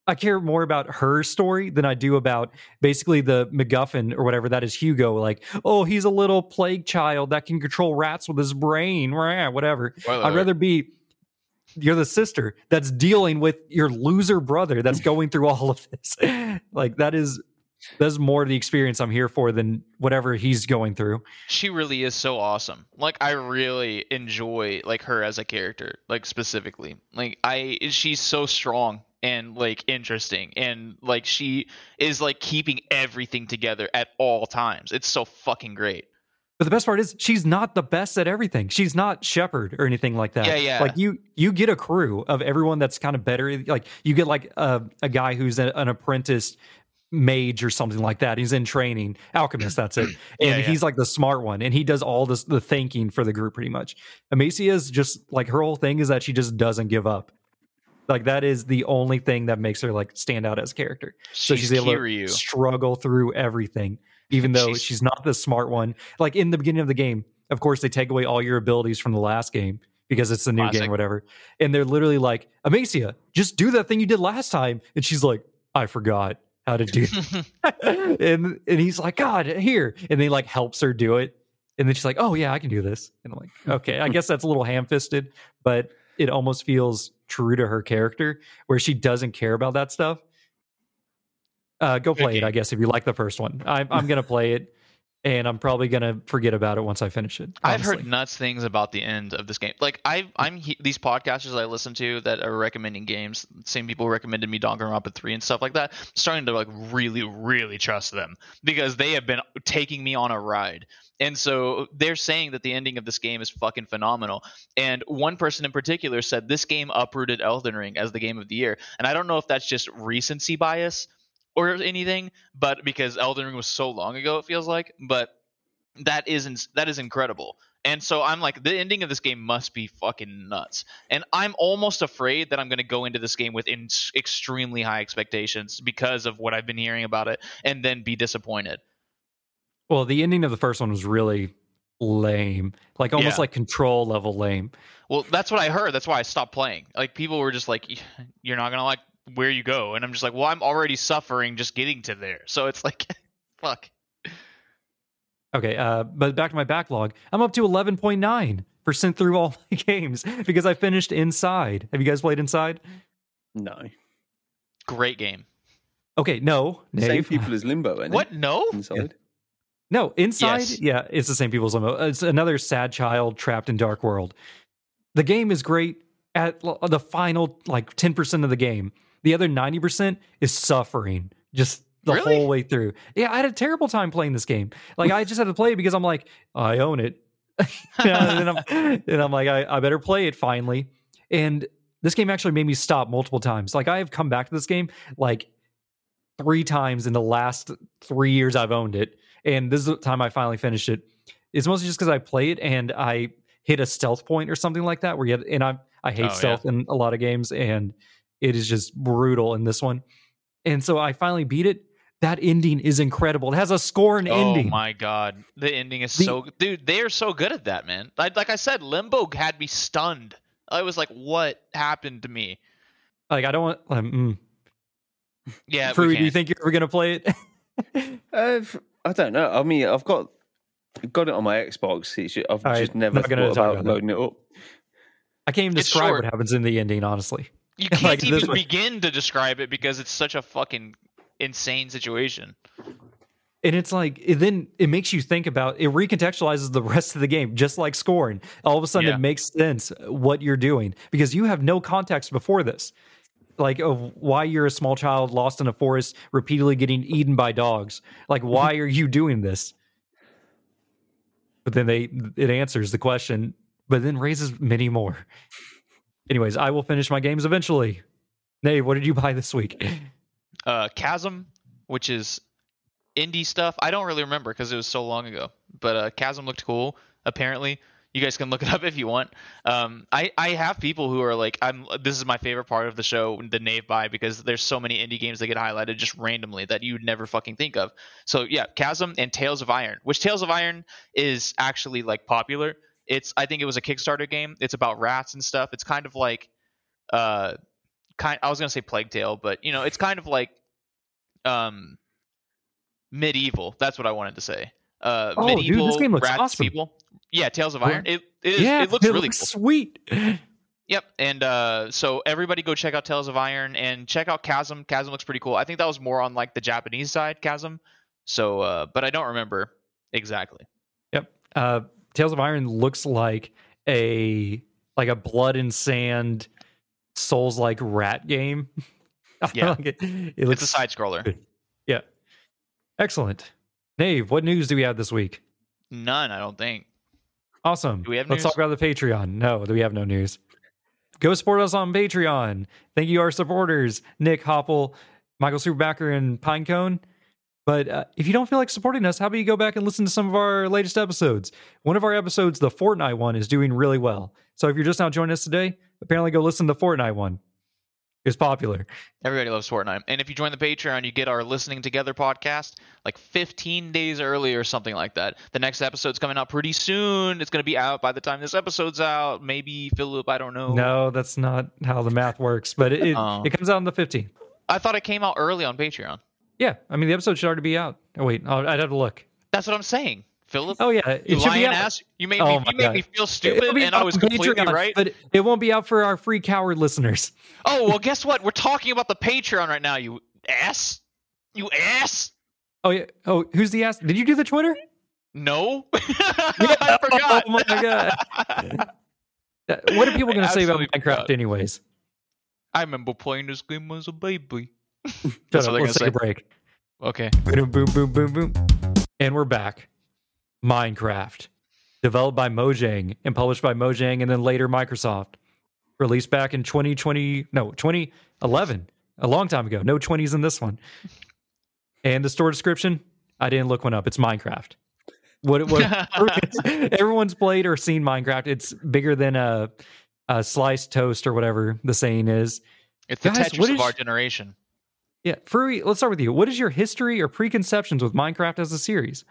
I care more about her story than I do about basically the MacGuffin or whatever that is Hugo. Like, oh, he's a little plague child that can control rats with his brain, whatever. Spoiler I'd rather be you're the sister that's dealing with your loser brother that's going through all of this. like that is that's more the experience I'm here for than whatever he's going through. she really is so awesome. Like I really enjoy like her as a character, like specifically. Like I she's so strong and like interesting and like she is like keeping everything together at all times. It's so fucking great. But the best part is she's not the best at everything. She's not Shepard or anything like that. Yeah, yeah. Like you, you get a crew of everyone that's kind of better. Like you get like a, a guy who's a, an apprentice mage or something like that. He's in training, alchemist. That's it. And Yeah, yeah. he's like the smart one, and he does all this the thinking for the group pretty much. Amicia is just like her whole thing is that she just doesn't give up. Like that is the only thing that makes her like stand out as a character. So she's, able Kiryu. to struggle through everything, even though She's- she's, not the smart one. Like in the beginning of the game, of course, they take away all your abilities from the last game because it's the new Classic. game, whatever. And they're literally like, Amicia, just do that thing you did last time. And she's like, I forgot how to do and and he's like, God, here. And he like helps her do it. And then she's like, Oh yeah, I can do this. And I'm like, okay, I guess that's a little ham fisted, but it almost feels true to her character where she doesn't care about that stuff. Uh, go play it. I guess, if you like the first one. I'm I'm gonna play it and I'm probably gonna forget about it once I finish it. I've heard nuts things about the end of this game. Like I, I'm he, these podcasters I listen to that are recommending games. Same people recommended me Danganronpa three and stuff like that. I'm starting to like really, really trust them because they have been taking me on a ride. And so they're saying that the ending of this game is fucking phenomenal. And one person in particular said this game uprooted Elden Ring as the game of the year. And I don't know if that's just recency bias or anything, but because Elden Ring was so long ago, it feels like. But that is that is incredible. And so I'm like, the ending of this game must be fucking nuts. And I'm almost afraid that I'm going to go into this game with in- extremely high expectations because of what I've been hearing about it, and then be disappointed. Well, the ending of the first one was really lame. Like almost Yeah. like control level lame. Well, that's what I heard. That's why I stopped playing. Like people were just like, "You're not gonna like where you go," and I'm just like, "Well, I'm already suffering just getting to there." So it's like, fuck. Okay, uh, but back to my backlog. I'm up to 11.9% through all my games because I finished Inside. Have you guys played Inside? No. Great game. Okay, no. Same people as Limbo, ain't What? No. Inside. No, Inside. Yes. Yeah, it's the same people as Limbo. It's another sad child trapped in dark world. The game is great at the final like 10% of the game. The other 90% is suffering just the Really? whole way through. Yeah, I had a terrible time playing this game. Like I just had to play it because I'm like, I own it. And, I'm, and I'm like, I, I better play it finally. And this game actually made me stop multiple times. Like I have come back to this game like three times in the last three years I've owned it. And this is the time I finally finished it. It's mostly just because I play it and I hit a stealth point or something like that. Where you have, and I I hate Oh, yeah. stealth in a lot of games, and it is just brutal in this one. And so I finally beat it. That ending is incredible. It has a score and Oh ending. Oh my god, the ending is The- so dude. They are so good at that, man. Like, like I said, Limbo had me stunned. I was like, "What happened to me?" Like I don't want. Um, mm. Yeah, we Fruit, do you think you're ever gonna play it? Uh, f- I don't know. I mean, I've got got it on my Xbox. It's I've All right, just never gonna thought talk about, about loading it up. I can't even It's describe short. what happens in the ending. Honestly, You can't like, even begin to describe it because it's such a fucking insane situation. and it's like it then it makes you think about it recontextualizes the rest of the game just like scoring. All of a sudden Yeah. it makes sense what you're doing because you have no context before this like of why you're a small child lost in a forest repeatedly getting eaten by dogs. Like why are you doing this? But then they it answers the question but then raises many more anyways i will finish my games eventually Nate, what did you buy this week Uh, Chasm, which is indie stuff. I don't really remember because it was so long ago. But uh, Chasm looked cool. Apparently, you guys can look it up if you want. Um, I I have people who are like, I'm. This is my favorite part of the show, the Nave buy, because there's so many indie games that get highlighted just randomly that you'd never fucking think of. So yeah, Chasm and Tails of Iron, which Tails of Iron is actually like popular. It's I think it was a Kickstarter game. It's about rats and stuff. It's kind of like, uh, kind. I was gonna say Plague Tale, but you know, it's kind of like, um, medieval. That's what I wanted to say. Uh, Oh, dude, this medieval game looks rat awesome. people. Yeah, Tails of Iron. It it, is, yeah it looks really cool. sweet Yep, and uh, so everybody go check out Tails of Iron and check out Chasm. Chasm looks pretty cool. I think that was more on like the Japanese side, Chasm. So, uh, but I don't remember exactly. Yep. Uh, Tails of Iron looks like a like a blood and sand souls like rat game. Yeah. like it, it It's a side scroller. Yeah. Excellent. Nave, what news do we have this week? None, I don't think. Awesome. Do we have Let's news? talk about the Patreon. No, we have no news. Go support us on Patreon. Thank you, our supporters, Nick Hopple, Michael Superbacker, and Pinecone. But uh, if you don't feel like supporting us, how about you go back and listen to some of our latest episodes? One of our episodes, the Fortnite one, is doing really well. So if you're just now joining us today, apparently go listen to the Fortnite one. It's popular. Everybody loves Fortnite. And if you join the Patreon, you get our Listening Together podcast like 15 days early or something like that. The next episode's coming out pretty soon. It's going to be out by the time this episode's out. Maybe Philip, I don't know. No, that's not how the math works, but it, it, Oh. it comes out on the 15th. I thought it came out early on Patreon. Yeah, I mean, the episode should already be out. Oh, wait, I'll, I'd have to look. That's what I'm saying. Philip, Oh, yeah, it you should be out. ass. You made Oh me, you made me feel stupid, and I was completely Patreon, right. But it won't be out for our free coward listeners. Oh, well, guess what? We're talking about the Patreon right now, you ass. You ass. Oh yeah. Oh, who's the ass? Did you do the Twitter? No. I forgot. Oh my god. What are people going to say about Minecraft, forgot. anyways? I remember playing this game as a baby. That's up. what Let's take a break. Okay. Boom, boom, boom, boom, boom. And we're back. Minecraft, developed by Mojang and published by Mojang, and then later Microsoft. Released back in 2020, no, 2011, a long time ago. No 20s in this one. And the store description, I didn't look one up. It's Minecraft. What? What? everyone's played or seen Minecraft. It's bigger than a, a sliced toast or whatever the saying is. It's the Guys, Tetris of our generation. Yeah, Furry. Let's start with you. What is your history or preconceptions with Minecraft as a series?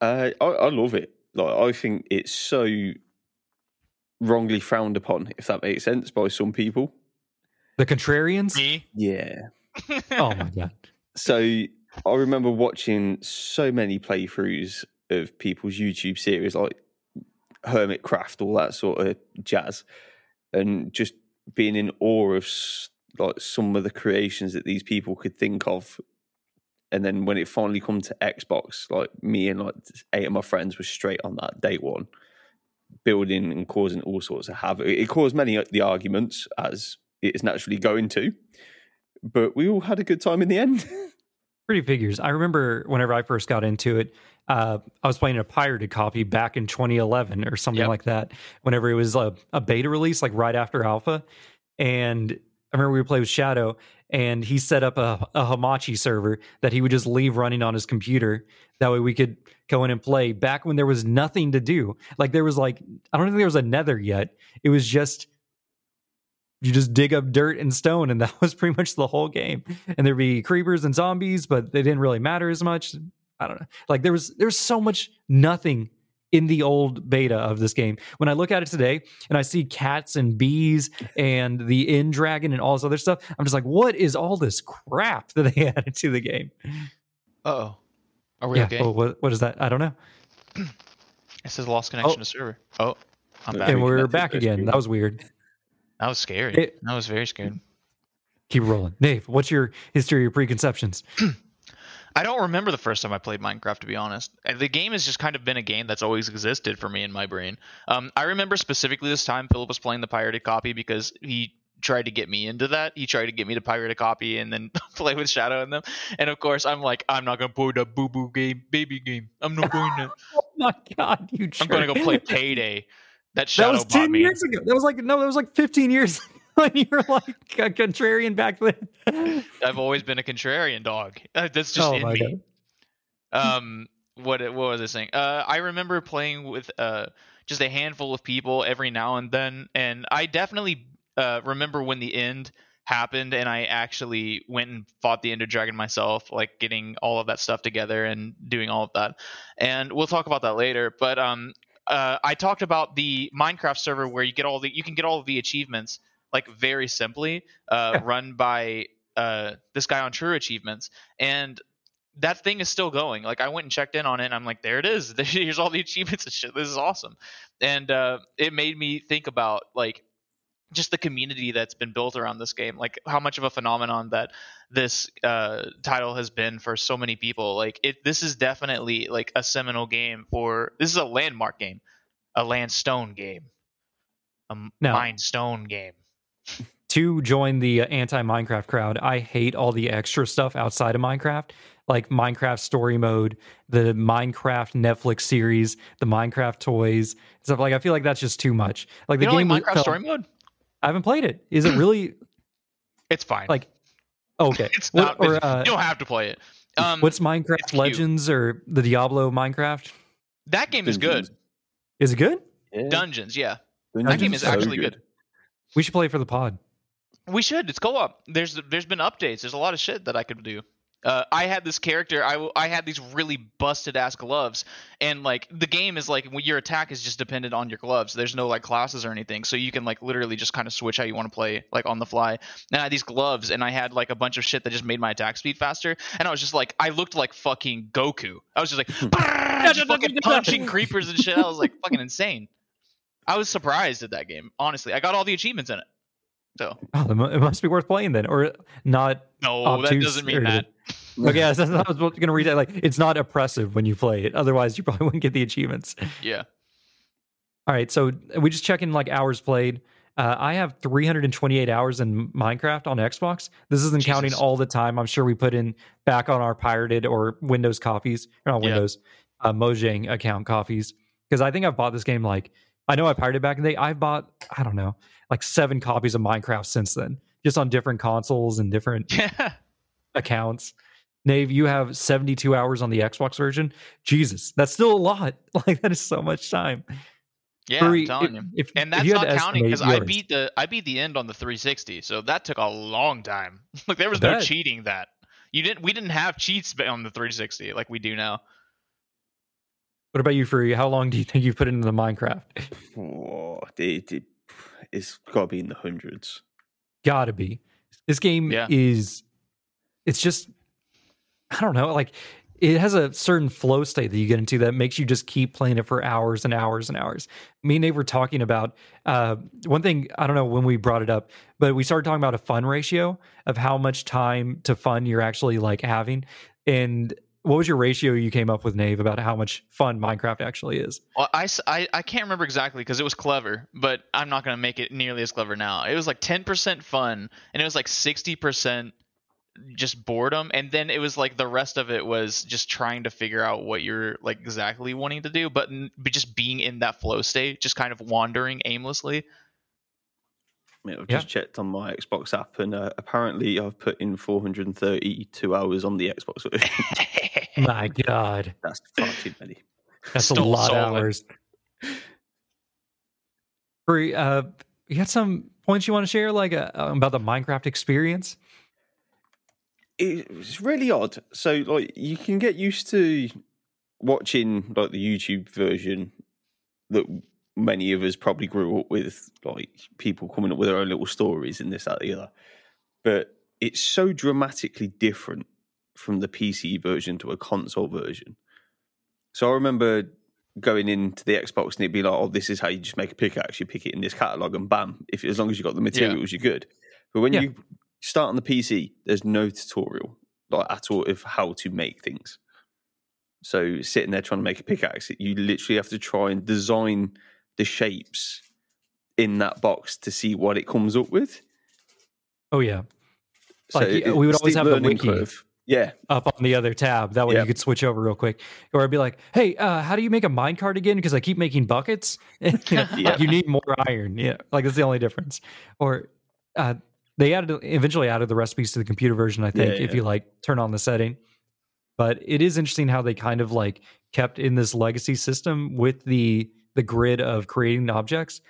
Uh, I, I love it. Like I think it's so wrongly frowned upon, if that makes sense, by some people. The Contrarians. Me? Yeah. Oh my god. So I remember watching so many playthroughs of people's YouTube series like Hermitcraft, all that sort of jazz, and just being in awe of s- like some of the creations that these people could think of. And then when it finally come to Xbox, like me and like eight of my friends were straight on that day one, building and causing all sorts of havoc. It caused many of the arguments as it is naturally going to, but we all had a good time in the end. Pretty figures. I remember whenever I first got into it, uh, I was playing a pirated copy back in 2011 or something Yep. like that. Whenever it was a, a beta release, like right after alpha, and I remember we would play with Shadow, and he set up a, a Hamachi server that he would just leave running on his computer. That way we could go in and play. Back when there was nothing to do, like there was like I don't think there was a Nether yet. It was just you just dig up dirt and stone, and that was pretty much the whole game. And there'd be creepers and zombies, but they didn't really matter as much. I don't know. Like there was there was so much nothing in the old beta of this game. When I look at it today and I see cats and bees and the end dragon and all this other stuff, I'm just like, what is all this crap that they added to the game? Uh-oh. Are we yeah. okay? Oh, what, what is that? I don't know. It says lost connection to oh. server. Oh, I'm back. and we're connected back again. screen. That was weird. That was scary. It- that was very scary. Keep rolling. Nave, what's your history or your preconceptions? I don't remember the first time I played Minecraft, to be honest. Uh, The game has just kind of been a game that's always existed for me in my brain. Um, I remember specifically this time Philip was playing the pirated copy because he tried to get me into that. He tried to get me to pirate a copy and then play with Shadow and them. And of course, I'm like, I'm not gonna play that boo boo game, baby game. I'm not going to. Oh my god, you I'm gonna go play Payday. That That was ten me. years ago. That was like no, that was like fifteen years when you were like a contrarian back then. I've always been a contrarian dog. Uh, That's just oh in my me. god. um what what was I saying? Uh I remember playing with uh just a handful of people every now and then and I definitely uh remember when the end happened and I actually went and fought the Ender Dragon myself, like getting all of that stuff together and doing all of that. And we'll talk about that later, but um uh, I talked about the Minecraft server where you get all the you can get all of the achievements like very simply uh, run by uh, this guy on True Achievements, and that thing is still going. Like I went and checked in on it, and I'm like, there it is. Here's all the achievements and shit. This is awesome, and uh, it made me think about like just the community that's been built around this game, like how much of a phenomenon that this uh, title has been for so many people. Like it, this is definitely like a seminal game for. This is a landmark game, a landstone game, a Now- mind stone game. To join the uh, anti Minecraft crowd, I hate all the extra stuff outside of Minecraft, like Minecraft story mode, the Minecraft Netflix series, the Minecraft toys, stuff like. I feel like that's just too much. Like the you don't game, like Minecraft felt- story mode? I haven't played it. Is it really It's fine. like? okay, it's not. or, you uh, don't have to play it. Um, what's Minecraft. Legends or the Diablo Minecraft? that game is good. Is it good? Yeah. Dungeons, yeah. Dungeons game is so actually good. We should play it for the pod. We should. It's co-op. There's there's been updates. There's a lot of shit that I could do. Uh, I had this character. I, I had these really busted ass gloves, and like the game is like your attack is just dependent on your gloves. There's no like classes or anything, so you can like literally just kind of switch how you want to play like on the fly. And I had these gloves, and I had like a bunch of shit that just made my attack speed faster. And I was just like, I looked like fucking Goku. I was just like, just fucking punching creepers and shit. I was like fucking insane. I was surprised at that game. Honestly, I got all the achievements in it. So Oh, it must be worth playing then, or not. no, that doesn't mean that. Okay, I was I was going to read that. Like, it's not oppressive when you play it. Otherwise, you probably wouldn't get the achievements. Yeah. All right, so we just check in like hours played. Uh, I have 328 hours in Minecraft on Xbox. This isn't counting all the time. I'm sure we put in back on our pirated or Windows copies, or not Yeah. Windows, uh, Mojang account copies. Because I think I've bought this game like I know I pirated back in the day. I've bought I don't know like seven copies of Minecraft since then, just on different consoles and different Yeah. accounts. Nave, you have 72 hours on the Xbox version. Jesus, that's still a lot. Like that is so much time. Yeah, Furry, I'm telling if- you. if- And that's you not counting because I beat the I beat the end on the 360, so that took a long time. like there was no cheating that. You didn't. We didn't have cheats on the 360 like we do now. What about you, Free? How long do you think you've put into the Minecraft? Oh, it, it, it's got to be in the hundreds. Gotta be. This game Yeah. is. It's just. I don't know. Like it has a certain flow state that you get into that makes you just keep playing it for hours and hours and hours. Me and Nate were talking about uh, one thing. I don't know when we brought it up, but we started talking about a fun ratio of how much time to fun you're actually like having. And what was your ratio you came up with, Nave, about how much fun Minecraft actually is? Well, I, s- I- I can't remember exactly because it was clever, but I'm not gonna make it nearly as clever now. It was like 10% fun, and it was like 60% just boredom, and then it was like the rest of it was just trying to figure out what you're like exactly wanting to do, but, but just being in that flow state, just kind of wandering aimlessly. I mean, I've Yeah. just checked on my Xbox app, and uh, apparently I've put in 432 hours on the Xbox version. My God, That's far too many. that's a Still lot of hours. Free, uh, you got some points you want to share, like uh, about the Minecraft experience? It's really odd. So, like, you can get used to watching like the YouTube version that many of us probably grew up with, like people coming up with their own little stories and this, that, the other. But it's so dramatically different from the PC version to a console version. So I remember going into the Xbox and it'd be like, "Oh, this is how you just make a pickaxe. You pick it in this catalog, and bam! If as long as you got the materials, you're good." But when Yeah. you start on the PC, there's no tutorial like at all of how to make things. So sitting there trying to make a pickaxe, you literally have to try and design the shapes in that box to see what it comes up with. Oh yeah, So Like, it- we would always have the wiki. curve. Yeah, up on the other tab. That way Yeah. you could switch over real quick. Or I'd be like, "Hey, uh, how do you make a mine minecart again? Because I keep making buckets. you, know, Yeah. you need more iron. Yeah, like that's the only difference." Or uh, they added eventually added the recipes to the computer version. I think Yeah, if you like turn on the setting. But it is interesting how they kind of like kept in this legacy system with the the grid of creating objects,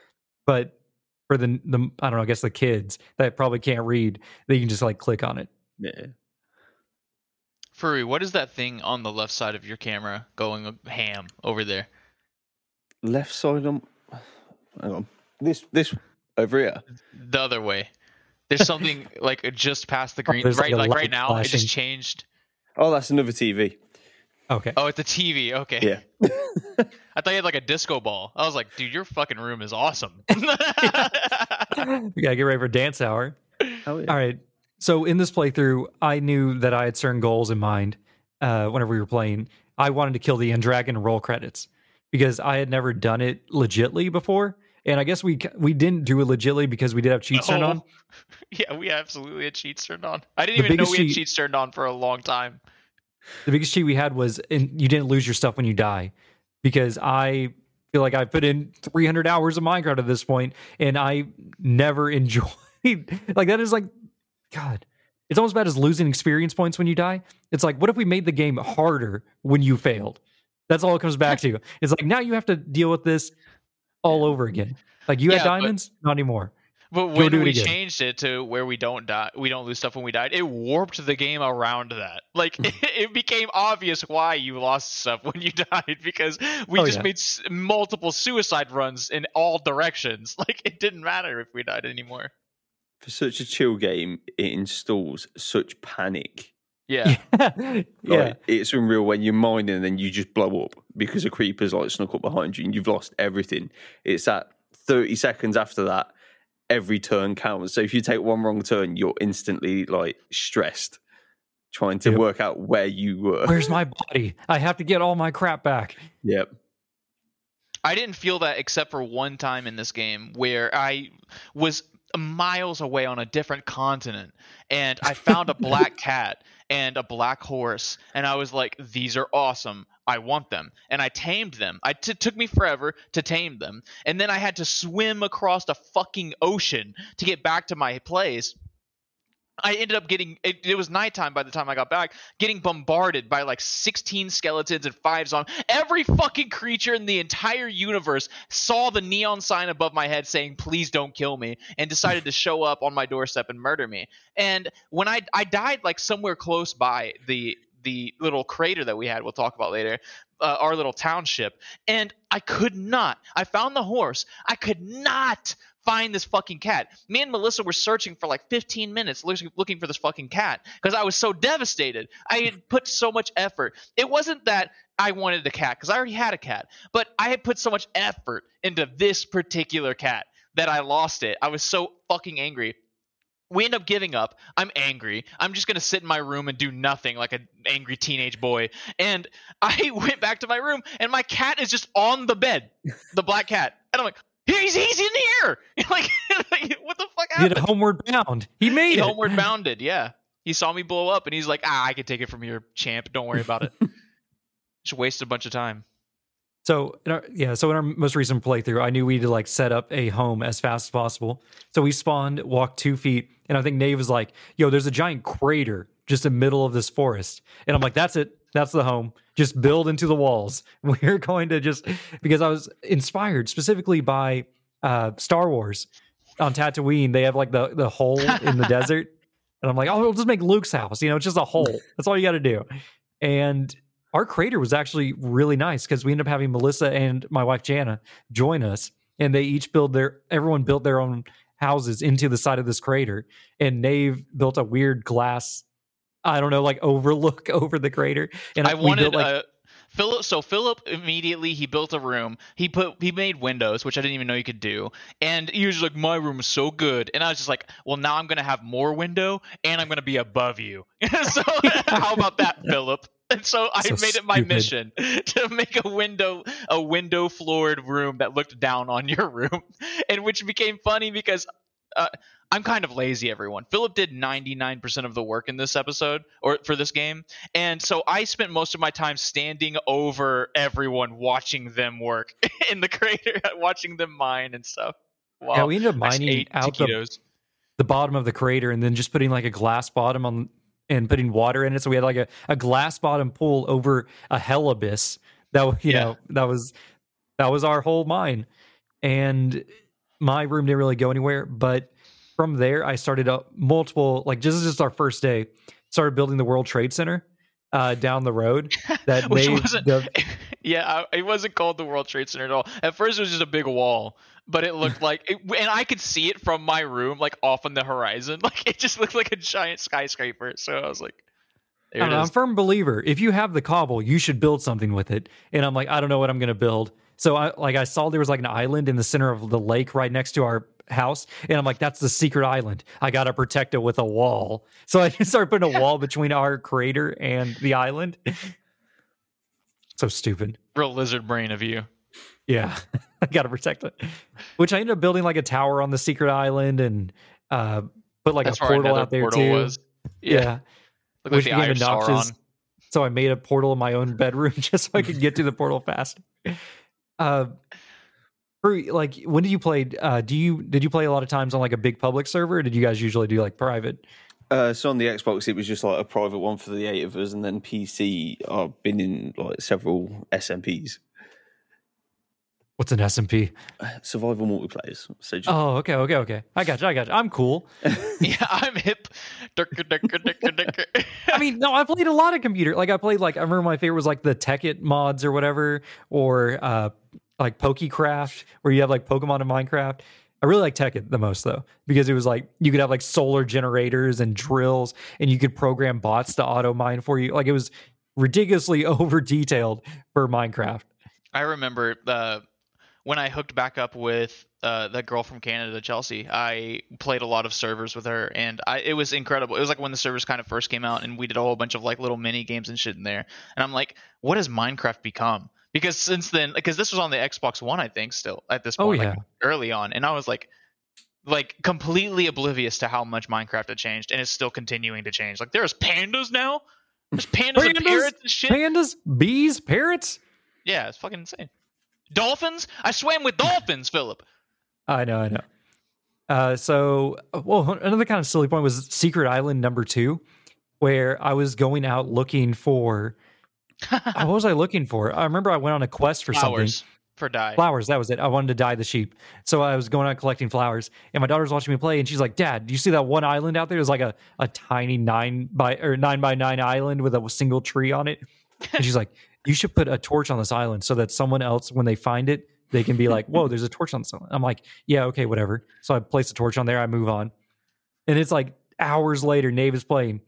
but for the the I don't know, I guess the kids that probably can't read, they can just like click on it. yeah. Furry, what is that thing on the left side of your camera going ham over there? Left side on. Hang on. This this over here. The other way. There's something like just past the oh, green. there's, like, right, a like, right now, it just changed. Oh, that's another TV. Okay. Oh, it's a TV. Okay. Yeah. I thought you had like a disco ball. I was like, dude, your fucking room is awesome. we gotta get ready for dance hour. Oh, yeah. All right. So in this playthrough, I knew that I had certain goals in mind. Uh, whenever we were playing, I wanted to kill the end dragon and roll credits because I had never done it legitly before, and I guess we we didn't do it legitly because we did have cheats turned on. Yeah, we absolutely had cheats turned on. I didn't The even know we had cheat- cheats turned on for a long time. The biggest cheat we had was and you didn't lose your stuff when you die because I feel like I put in 300 hours of Minecraft at this point and I never enjoyed like that is like God. It's almost bad as losing experience points when you die. It's like what if we made the game harder when you failed? That's all it comes back to. It's like now you have to deal with this all over again. Like you Yeah, had but- diamonds, not anymore. But when we again. changed it to where we don't die, we don't lose stuff when we died. It warped the game around that. Like it, it became obvious why you lost stuff when you died because we Oh, just yeah. made s- multiple suicide runs in all directions. Like it didn't matter if we died anymore. For such a chill game, it installs such panic. Yeah. yeah. It's unreal when you're mining and then you just blow up because a creeper's like snuck up behind you and you've lost everything. It's that 30 seconds after that, every turn counts. So if you take one wrong turn, you're instantly like stressed trying to Yep. work out where you were. Where's my body? I have to get all my crap back. Yep. I didn't feel that except for one time in this game where I was miles away on a different continent and I found a black cat and a black horse and I was like these are awesome. I want them. And I tamed them. I t- took me forever to tame them. And then I had to swim across a fucking ocean to get back to my place I ended up getting it, it was nighttime by the time I got back, getting bombarded by like 16 skeletons and five zombies. Every fucking creature in the entire universe saw the neon sign above my head saying please don't kill me and decided to show up on my doorstep and murder me. And when I I died like somewhere close by the the little crater that we had, we'll talk about later, uh, our little township, and I could not. I found the horse. I could not find this fucking cat. Me and Melissa were searching for like 15 minutes looking for this fucking cat because I was so devastated. I had put so much effort. It wasn't that I wanted a cat because I already had a cat, but I had put so much effort into this particular cat that I lost it. I was so fucking angry. We end up giving up. I'm angry. I'm just gonna sit in my room and do nothing like an angry teenage boy. And I went back to my room, and my cat is just on the bed, the black cat. And I'm like, he's he's in here. like, what the fuck He did a homeward bound. He made He it. homeward bounded. Yeah, he saw me blow up, and he's like, ah, I can take it from here, champ. Don't worry about it. just wasted a bunch of time. So in our, yeah, so in our most recent playthrough, I knew we needed to like set up a home as fast as possible. So we spawned, walked two feet, and I think Nave was like, "Yo, there's a giant crater just in the middle of this forest," and I'm like, "That's it. That's the home. Just build into the walls. We're going to just because I was inspired specifically by uh, Star Wars on Tatooine. They have like the the hole in the desert, and I'm like, oh, we'll just make Luke's house. You know, it's just a hole. That's all you got to do. And our crater was actually really nice because we ended up having Melissa and my wife Jana join us, and they each build their everyone built their own houses into the side of this crater. And Nave built a weird glass, I don't know, like overlook over the crater. And I wanted built, like, uh, Philip. So Philip immediately he built a room. He put he made windows, which I didn't even know you could do. And he was like, "My room is so good," and I was just like, "Well, now I'm gonna have more window, and I'm gonna be above you." so how about that, Philip? And so I So made it my stupid. mission to make a window a window floored room that looked down on your room, and which became funny because. Uh, I'm kind of lazy, everyone. Philip did 99% of the work in this episode or for this game. And so I spent most of my time standing over everyone watching them work in the crater, watching them mine and stuff. Wow. yeah, we ended up mining out the, the bottom of the crater and then just putting like a glass bottom on and putting water in it. So we had like a, a glass bottom pool over a hell abyss. That you Yeah. know that was that was our whole mine. And my room didn't really go anywhere, but from there I started up multiple like this is just our first day. Started building the World Trade Center uh, down the road that Which made wasn't- the yeah, I, it wasn't called the World Trade Center at all. At first, it was just a big wall, but it looked like, it, and I could see it from my room, like off on the horizon. Like it just looked like a giant skyscraper. So I was like, I there don't know, it I'm a firm believer. If you have the cobble, you should build something with it. And I'm like, I don't know what I'm going to build. So I like I saw there was like an island in the center of the lake right next to our house, and I'm like, that's the secret island. I got to protect it with a wall. So I just started putting a wall between our crater and the island. so stupid. Real lizard brain of you. Yeah, I gotta protect it. Which I ended up building like a tower on the secret island and uh, put like That's a portal out there portal too. was. Yeah, Yeah. Look like which the became obnoxious. So I made a portal in my own bedroom just so I could get to the portal fast. Uh, for, like when did you play? Uh, do you did you play a lot of times on like a big public server? Or did you guys usually do like private? Uh, so on the Xbox, it was just like a private one for the eight of us, and then PC, I've been in like several SMPs, What's an SMP? survival multiplayers. So just, Oh, okay, okay, okay. I got you. I got you. I'm cool. Yeah, I'm hip. Durka, durka, durka, durka. I mean, no, I played a lot of computer. Like I played like I remember my favorite was like the Tekkit mods or whatever, or uh like PokeCraft, where you have like Pokemon in Minecraft. I really like Tekkit the most though, because it was like you could have like solar generators and drills, and you could program bots to auto mine for you. Like it was ridiculously over detailed for Minecraft. I remember uh, when I hooked back up with uh, the girl from Canada, Chelsea. I played a lot of servers with her, and I, it was incredible. It was like when the servers kind of first came out, and we did a whole bunch of like little mini games and shit in there. And I'm like, what has Minecraft become? Because since then, because this was on the Xbox One, I think, still at this Oh, point, yeah. like early on, and I was like, like completely oblivious to how much Minecraft had changed, and it's still continuing to change. Like there's pandas now. There's pandas, and parrots and shit. Pandas, bees, parrots. Yeah, it's fucking insane. Dolphins? I swam with dolphins, Philip. I know, I know. Uh, so, well, another kind of silly point was Secret Island number two, where I was going out looking for. what was I looking for? I remember I went on a quest for something. For dye. Flowers, that was it. I wanted to dye the sheep. So I was going out collecting flowers, and my daughter's watching me play, and she's like, Dad, do you see that one island out there? It's like a, a tiny nine by or nine by nine island with a single tree on it. And she's like, You should put a torch on this island so that someone else, when they find it, they can be like, Whoa, there's a torch on this island. I'm like, Yeah, okay, whatever. So I place a torch on there, I move on. And it's like hours later, Nave is playing.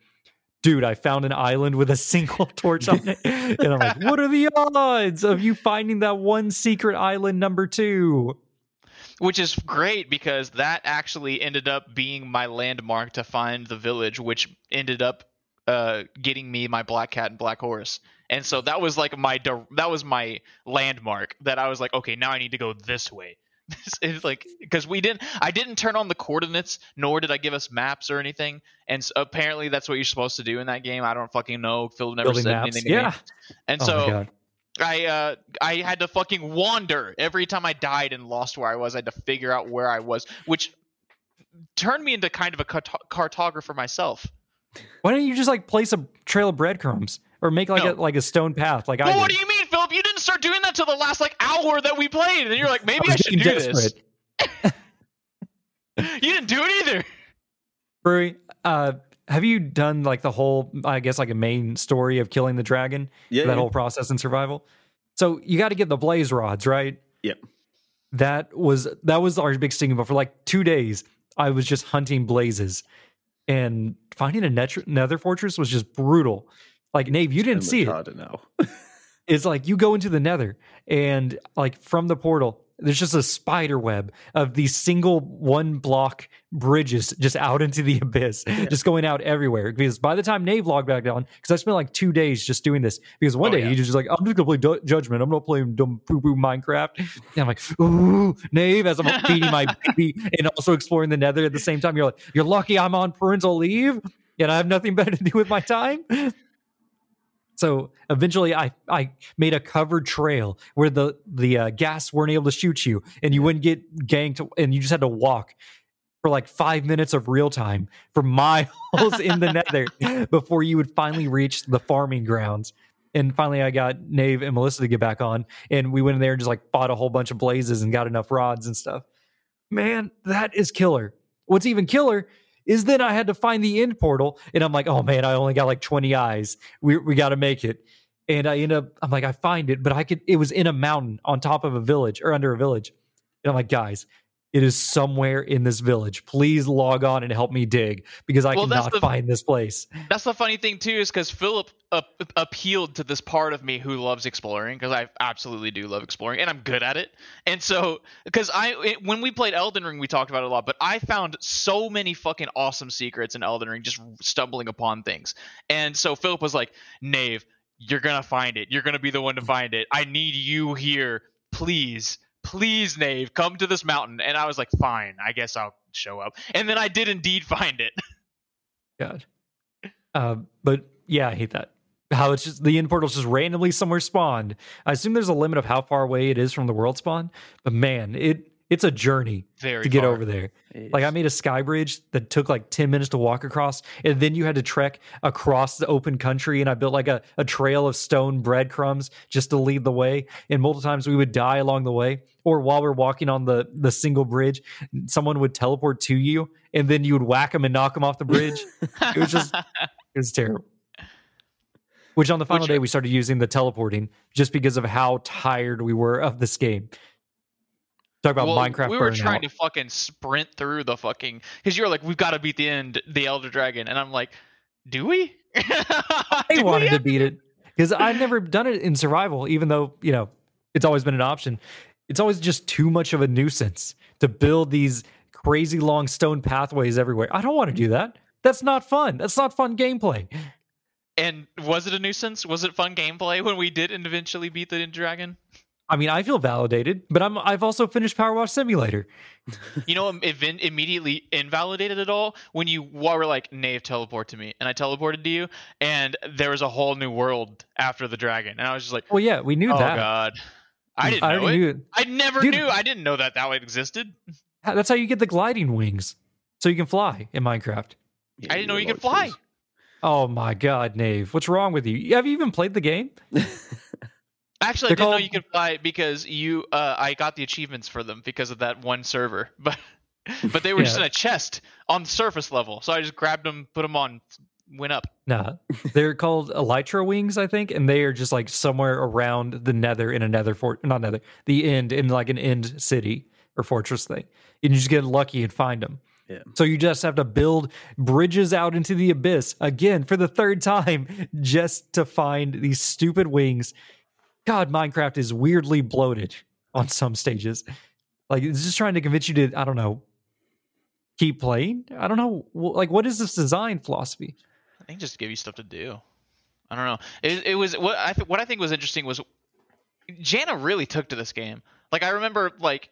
Dude, I found an island with a single torch on it. And I'm like, what are the odds of you finding that one secret island number two? Which is great because that actually ended up being my landmark to find the village, which ended up uh, getting me my black cat and black horse. And so that was like my that was my landmark that I was like, okay, now I need to go this way. This is like because we didn't I didn't turn on the coordinates nor did I give us maps or anything and so apparently that's what you're supposed to do in that game I don't fucking know Phil never Building said maps. anything. Yeah. and oh so. I uh I had to fucking wander every time I died and lost where I was. I had to figure out where I was, which turned me into kind of a cart- cartographer myself. Why don't you just like place a trail of breadcrumbs or make like No. a like a stone path like I Well, did? what do you mean, Philip? You start doing that till the last like hour that we played, and you're like, maybe I I, should do getting this. You didn't do it either. Brewery, uh, have you done like the whole, I guess, like a main story of killing the dragon? yeah, that yeah. whole process in survival. So you got to get the blaze rods, right? Yep. That was that was our big sticking point for like two days. I was just hunting blazes, and finding a net- nether fortress was just brutal. Like Nave, you didn't see much it. harder now. It's like you go into the nether, and like from the portal, there's just a spider web of these single one block bridges just out into the abyss, just going out everywhere. Because by the time Nave logged back on, because I spent like two days just doing this. Because one Oh, day yeah. he just like, I'm just gonna play du- Judgment. I'm not playing dumb poo poo Minecraft. And I'm like, ooh, Nave, as I'm feeding my baby and also exploring the nether at the same time. You're like, you're lucky I'm on parental leave and I have nothing better to do with my time. So eventually, I I made a covered trail where the the uh, ghasts weren't able to shoot you, and you wouldn't get ganked, and you just had to walk for like five minutes of real time for miles in the nether before you would finally reach the farming grounds. And finally, I got Nave and Melissa to get back on, and we went in there and just like fought a whole bunch of blazes and got enough rods and stuff. Man, that is killer. What's even killer is then I had to find the end portal, and I'm like, oh man, I only got like 20 eyes. We we got to make it. And I end up, I'm like, I find it, but I could. It was in a mountain on top of a village or under a village. And I'm like, guys, it is somewhere in this village. Please log on and help me dig because I Well, cannot the- find this place. That's the funny thing too, is because Philip uh, appealed to this part of me who loves exploring, because I absolutely do love exploring, and I'm good at it. And so, because I it, when we played Elden Ring, we talked about it a lot, but I found so many fucking awesome secrets in Elden Ring, just stumbling upon things. And so Philip was like, "Nave, you're gonna find it. You're gonna be the one to find it. I need you here." please, please, Nave, come to this mountain. And I was like, fine, I guess I'll show up. And then I did indeed find it. God. Uh, but yeah, I hate that. How it's just the end portal's just randomly somewhere spawned. I assume there's a limit of how far away it is from the world spawn, but man, it it's a journey Very to get far. over there. Like I made a sky bridge that took like 10 minutes to walk across, and then you had to trek across the open country. And I built like a, a trail of stone breadcrumbs just to lead the way. And multiple times we would die along the way. Or while we're walking on the, the single bridge, someone would teleport to you, and then you would whack them and knock them off the bridge. It was just- It was terrible. Which on the final Which- day we started using the teleporting just because of how tired we were of this game. Talk about well, Minecraft we were burnout. trying to fucking sprint through the fucking because you're like, we've got to beat the end, the Elder Dragon, and I'm like, do we? I wanted to beat it because I've never done it in survival, even though you know it's always been an option. It's always just too much of a nuisance to build these crazy long stone pathways everywhere. I don't want to do that. That's not fun. That's not fun gameplay. And was it a nuisance? Was it fun gameplay when we did eventually beat the End Dragon? I mean, I feel validated, but I'm I've also finished Power Wash Simulator. You know, what event immediately invalidated it all when you were like, "Nave, teleport to me," and I teleported to you, and there was a whole new world after the dragon, and I was just like, Well, yeah, we knew "Oh that. Oh God." I mm, didn't I know it. knew it. I never Dude. knew. I didn't know that that way existed. That's how you get the gliding wings, so you can fly in Minecraft. Yeah, I didn't know you're could fly. this. Oh my God, Nave, what's wrong with you? Have you even played the game? Actually, I They're didn't know called- you could fly because you. Uh, I got the achievements for them because of that one server, but but they were just in a chest on the surface level, so I just grabbed them, put them on, went up. Nah, they're called elytra wings, I think, and they are just like somewhere around the Nether in a Nether fort, not Nether, the end in like an end city or fortress thing. And you just get lucky and find them. Yeah. So you just have to build bridges out into the abyss again for the third time just to find these stupid wings. God, Minecraft is weirdly bloated on some stages. Like it's just trying to convince you to, I don't know, keep playing. I don't know. Like, what is this design philosophy? I think just give you stuff to do. I don't know. It, it was what I th- what I think was interesting was Jana really took to this game. Like I remember like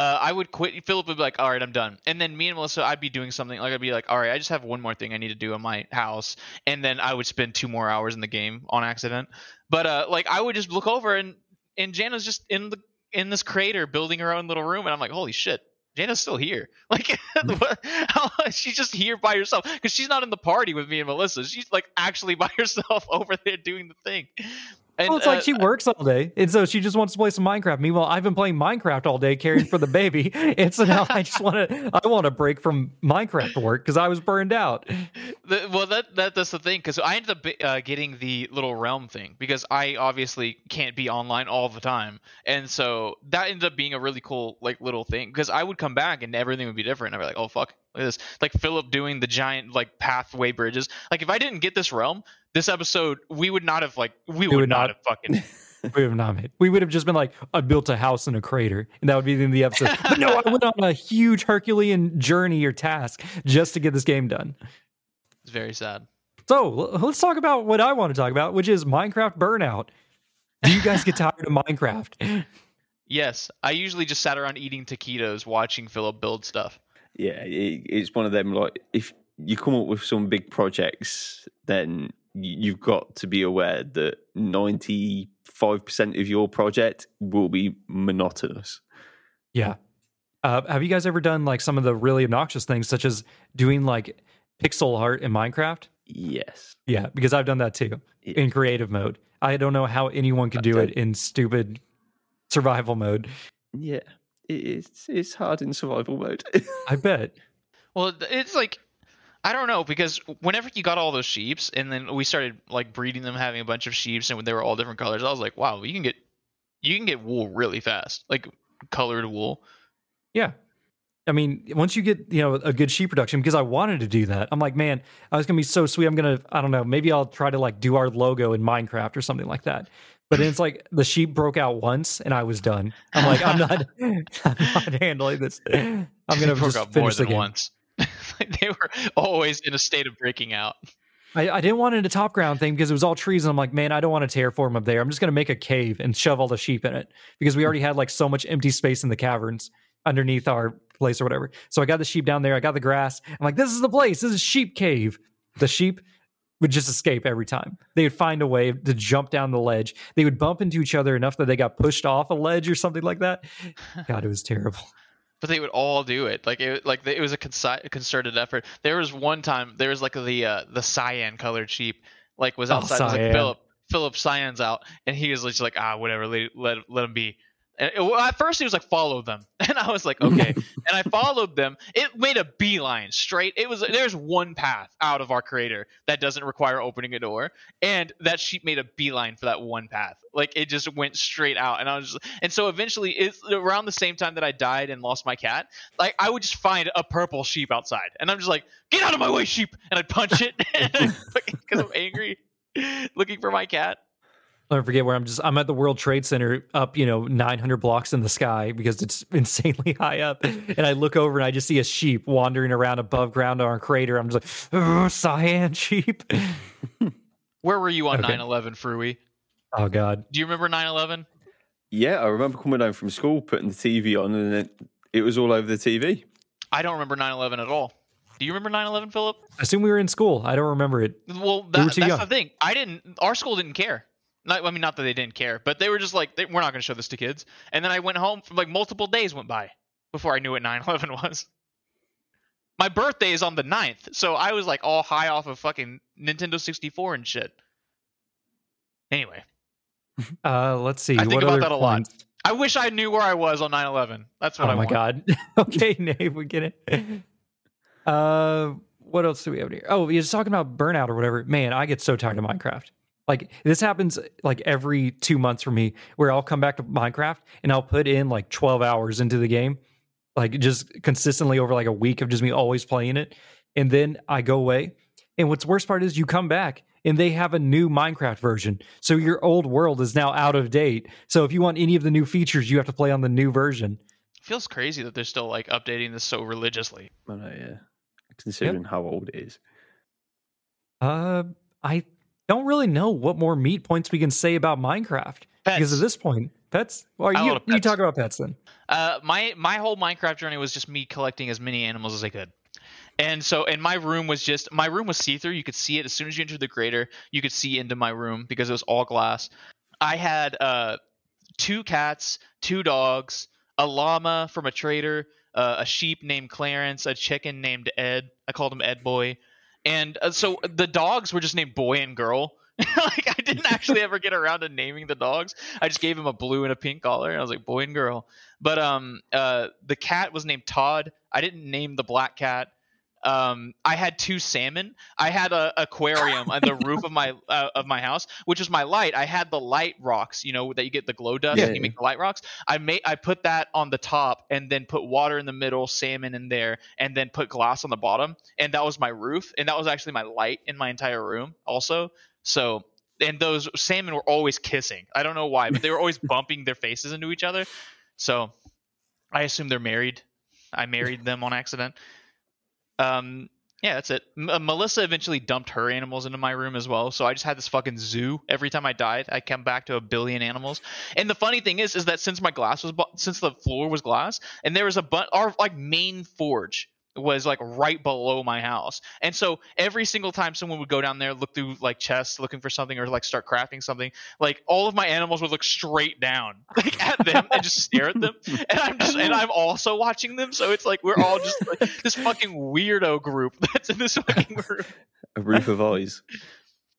uh, I would quit. Philip would be like, "All right, I'm done," and then me and Melissa, I'd be doing something. Like I'd be like, "All right, I just have one more thing I need to do in my house," and then I would spend two more hours in the game on accident. But uh, like I would just look over and and Jana's just in the in this crater building her own little room, and I'm like, "Holy shit!" Jana's still here. Like, what, how, she's just here by herself because she's not in the party with me and Melissa. She's like actually by herself over there doing the thing. And, well, it's like uh, she works all day, and so she just wants to play some Minecraft. Meanwhile, I've been playing Minecraft all day, caring for the baby, and so now I just want to, I want a break from Minecraft work because I was burned out. The, well, that, that that's the thing because I ended up uh, getting the little realm thing because I obviously can't be online all the time, and so that ended up being a really cool like little thing because I would come back and everything would be different. I'd be like, oh fuck, look at this, like Philip doing the giant like pathway bridges. Like if I didn't get this realm, this episode we would not have like we would, would not, not- have fucking. We would have not made. We would have just been like, I built a house in a crater, and that would be the end of the episode. But no, I went on a huge Herculean journey or task just to get this game done. It's very sad. So l- let's talk about what I want to talk about, which is Minecraft burnout. Do you guys get tired of Minecraft? Yes, I usually just sat around eating taquitos, watching Philip build stuff. yeah, it, it's one of them. Like if you come up with some big projects, then y- you've got to be aware that ninety five percent of your project will be monotonous. Yeah. Uh, have you guys ever done like some of the really obnoxious things, such as doing like pixel art in Minecraft? Yes. Yeah, because I've done that too Yeah. in creative mode. I don't know how anyone could do it in stupid survival mode. Yeah. It's it's hard in survival mode. I bet. Well, it's like I don't know because whenever you got all those sheeps and then we started like breeding them, having a bunch of sheeps and they were all different colors, I was like, wow, you can get you can get wool really fast, like colored wool. Yeah. I mean, once you get, you know, a good sheep production, because I wanted to do that. I'm like, man, oh, I was gonna be so sweet. I'm gonna, I don't know, maybe I'll try to like do our logo in Minecraft or something like that. But then it's like the sheep broke out once and I was done. I'm like, I'm not I'm not handling this. I'm gonna just finish the game. once. They were always in a state of breaking out. I, I didn't want it a top ground thing because it was all trees, and I'm like, man, I don't want to terraform up there. I'm just gonna make a cave and shove all the sheep in it because we already had like so much empty space in the caverns underneath our place or whatever. So I got the sheep down there. I got the grass. I'm like, this is the place. This is sheep cave. The sheep would just escape every time. They would find a way to jump down the ledge. They would bump into each other enough that they got pushed off a ledge or something like that. God, it was terrible. But they would all do it. Like it like it was a concerted effort. There was one time there was like the uh, the cyan colored sheep like was Oh, outside it was like philip philip cyan's out and he was just like ah whatever let let, let him be and it- well, at first he was like follow them. And i was like okay. And i followed them. It made a beeline straight. It was there's one path out of our crater that doesn't require opening a door. And that sheep made a beeline for that one path. Like it just went straight out. And i was just and so eventually it's around the same time that i died and lost my cat like i would just find a purple sheep outside. And i'm just like get out of my way sheep! And i'd punch it. Because i'm angry looking for my cat I'll never forget where I'm just I'm at the World Trade Center up, you know, 900 blocks in the sky because it's insanely high up. And I look over and I just see a sheep wandering around above ground on our crater. I'm just like, "Ugh, cyan sheep. where were you on Okay. 9-11 Frui? Oh God. do you remember 9-11 Yeah, I remember coming home from school, putting the TV on, and it, it was all over the TV. i don't remember 9-11 at all do you remember 9-11 philip I assume we were in school. I don't remember it. Well, were that, too that's young. the thing. I didn't. Our school didn't care. Not, I mean, not that they didn't care, but they were just like, they, we're not going to show this to kids. And then I went home. For like multiple days went by before I knew what 9/11 was. My birthday is on the 9th, so I was like all high off of fucking Nintendo 64 and shit. Anyway, Uh let's see. I think what about that a lot. I wish I knew where I was on 9/11. That's what. Oh I my want. God. okay, Nate, we get it. Uh what else do we have here? Oh, you're just talking about burnout or whatever. Man, I get so tired of Minecraft. Like this happens like every two months for me, where I'll come back to Minecraft and I'll put in like 12 hours into the game, like just consistently over like a week of just me always playing it. And then I go away. And what's worst part is you come back and they have a new Minecraft version. So your old world is now out of date. So if you want any of the new features, you have to play on the new version. feels crazy that they're still like updating this so religiously. I know, yeah. Considering how old it is. Uh, I don't really know what more meat points we can say about Minecraft because at this point, pets. Well, you love you talk about pets then. Uh, my my whole Minecraft journey was just me collecting as many animals as I could. And so, and my room was just my room was see through. You could see it as soon as you entered the crater. You could see into my room because it was all glass. I had uh, two cats, two dogs, a llama from a trader, uh, a sheep named Clarence, a chicken named Ed. I called him Ed Boy, and uh, so the dogs were just named Boy and Girl. like I didn't actually ever get around to naming the dogs. I just gave him a blue and a pink collar, and I was like Boy and Girl. But um, uh, the cat was named Todd. I didn't name the black cat. Um, I had two salmon. I had a aquarium on the roof of my uh, of my house, which is my light. I had the light rocks, you know, that you get the glow dust Yeah, and you yeah. make the light rocks. I made I put that on the top and then put water in the middle, salmon in there, and then put glass on the bottom. And that was my roof, and that was actually my light in my entire room, also. So. And those salmon were always kissing. I don't know why, but they were always bumping their faces into each other. So I assume they're married. I married them on accident. Um, yeah, that's it. M- uh, Melissa eventually dumped her animals into my room as well, so I just had this fucking zoo. Every time I died, I come back to a billion animals. And the funny thing is, is that since my glass was, bu- since the floor was glass, and there was a but our like main forge was like right below my house, and so every single time someone would go down there, look through like chests, looking for something, or like start crafting something, like all of my animals would look straight down, like at them, and just stare at them and I'm just and I'm also watching them, so it's like we're all just like this fucking weirdo group that's in this fucking room. A roof of eyes.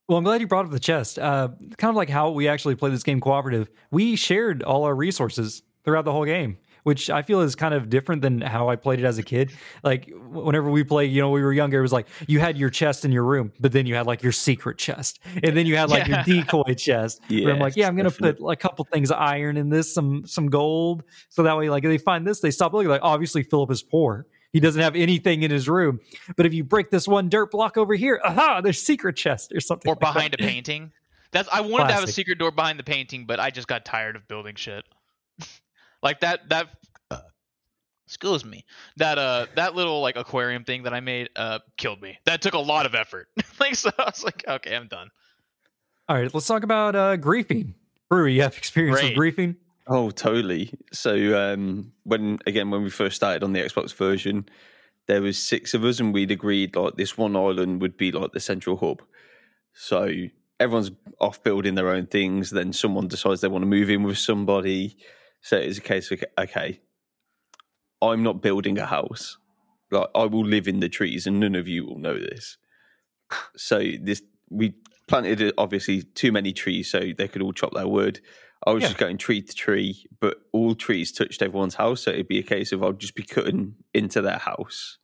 Well, I'm glad you brought up the chest. Uh, kind of like how we actually play this game cooperative. We shared all our resources throughout the whole game, which I feel is kind of different than how I played it as a kid. Like whenever we play, you know, we were younger, it was like you had your chest in your room, but then you had like your secret chest, and then you had like Yeah. your decoy chest. where I'm like, yeah, I'm gonna definitely. put a couple things of iron in this, some some gold, so that way, like, if they find this, they stop looking. Like, obviously, Philip is poor. He doesn't have anything in his room. But if you break this one dirt block over here, aha, there's secret chest or something. Or like that. behind a painting. That's I wanted to have a secret door behind the painting, but I just got tired of building shit. Like that that Excuse me. That uh that little like aquarium thing that I made uh killed me. That took a lot of effort. like so I was like, okay, I'm done. All right, let's talk about uh, griefing. Brewery, you have experience Great. with griefing? Oh, totally. So um, when again when we first started on the Xbox version, there was six of us, and we'd agreed like this one island would be like the central hub. So everyone's off building their own things. Then someone decides they want to move in with somebody. So it's a case of okay, I'm not building a house. Like I will live in the trees, and none of you will know this. So this we planted obviously too many trees, so they could all chop their wood. I was Yeah. just going tree to tree, but all trees touched everyone's house, so it'd be a case of I'll just be cutting into their house,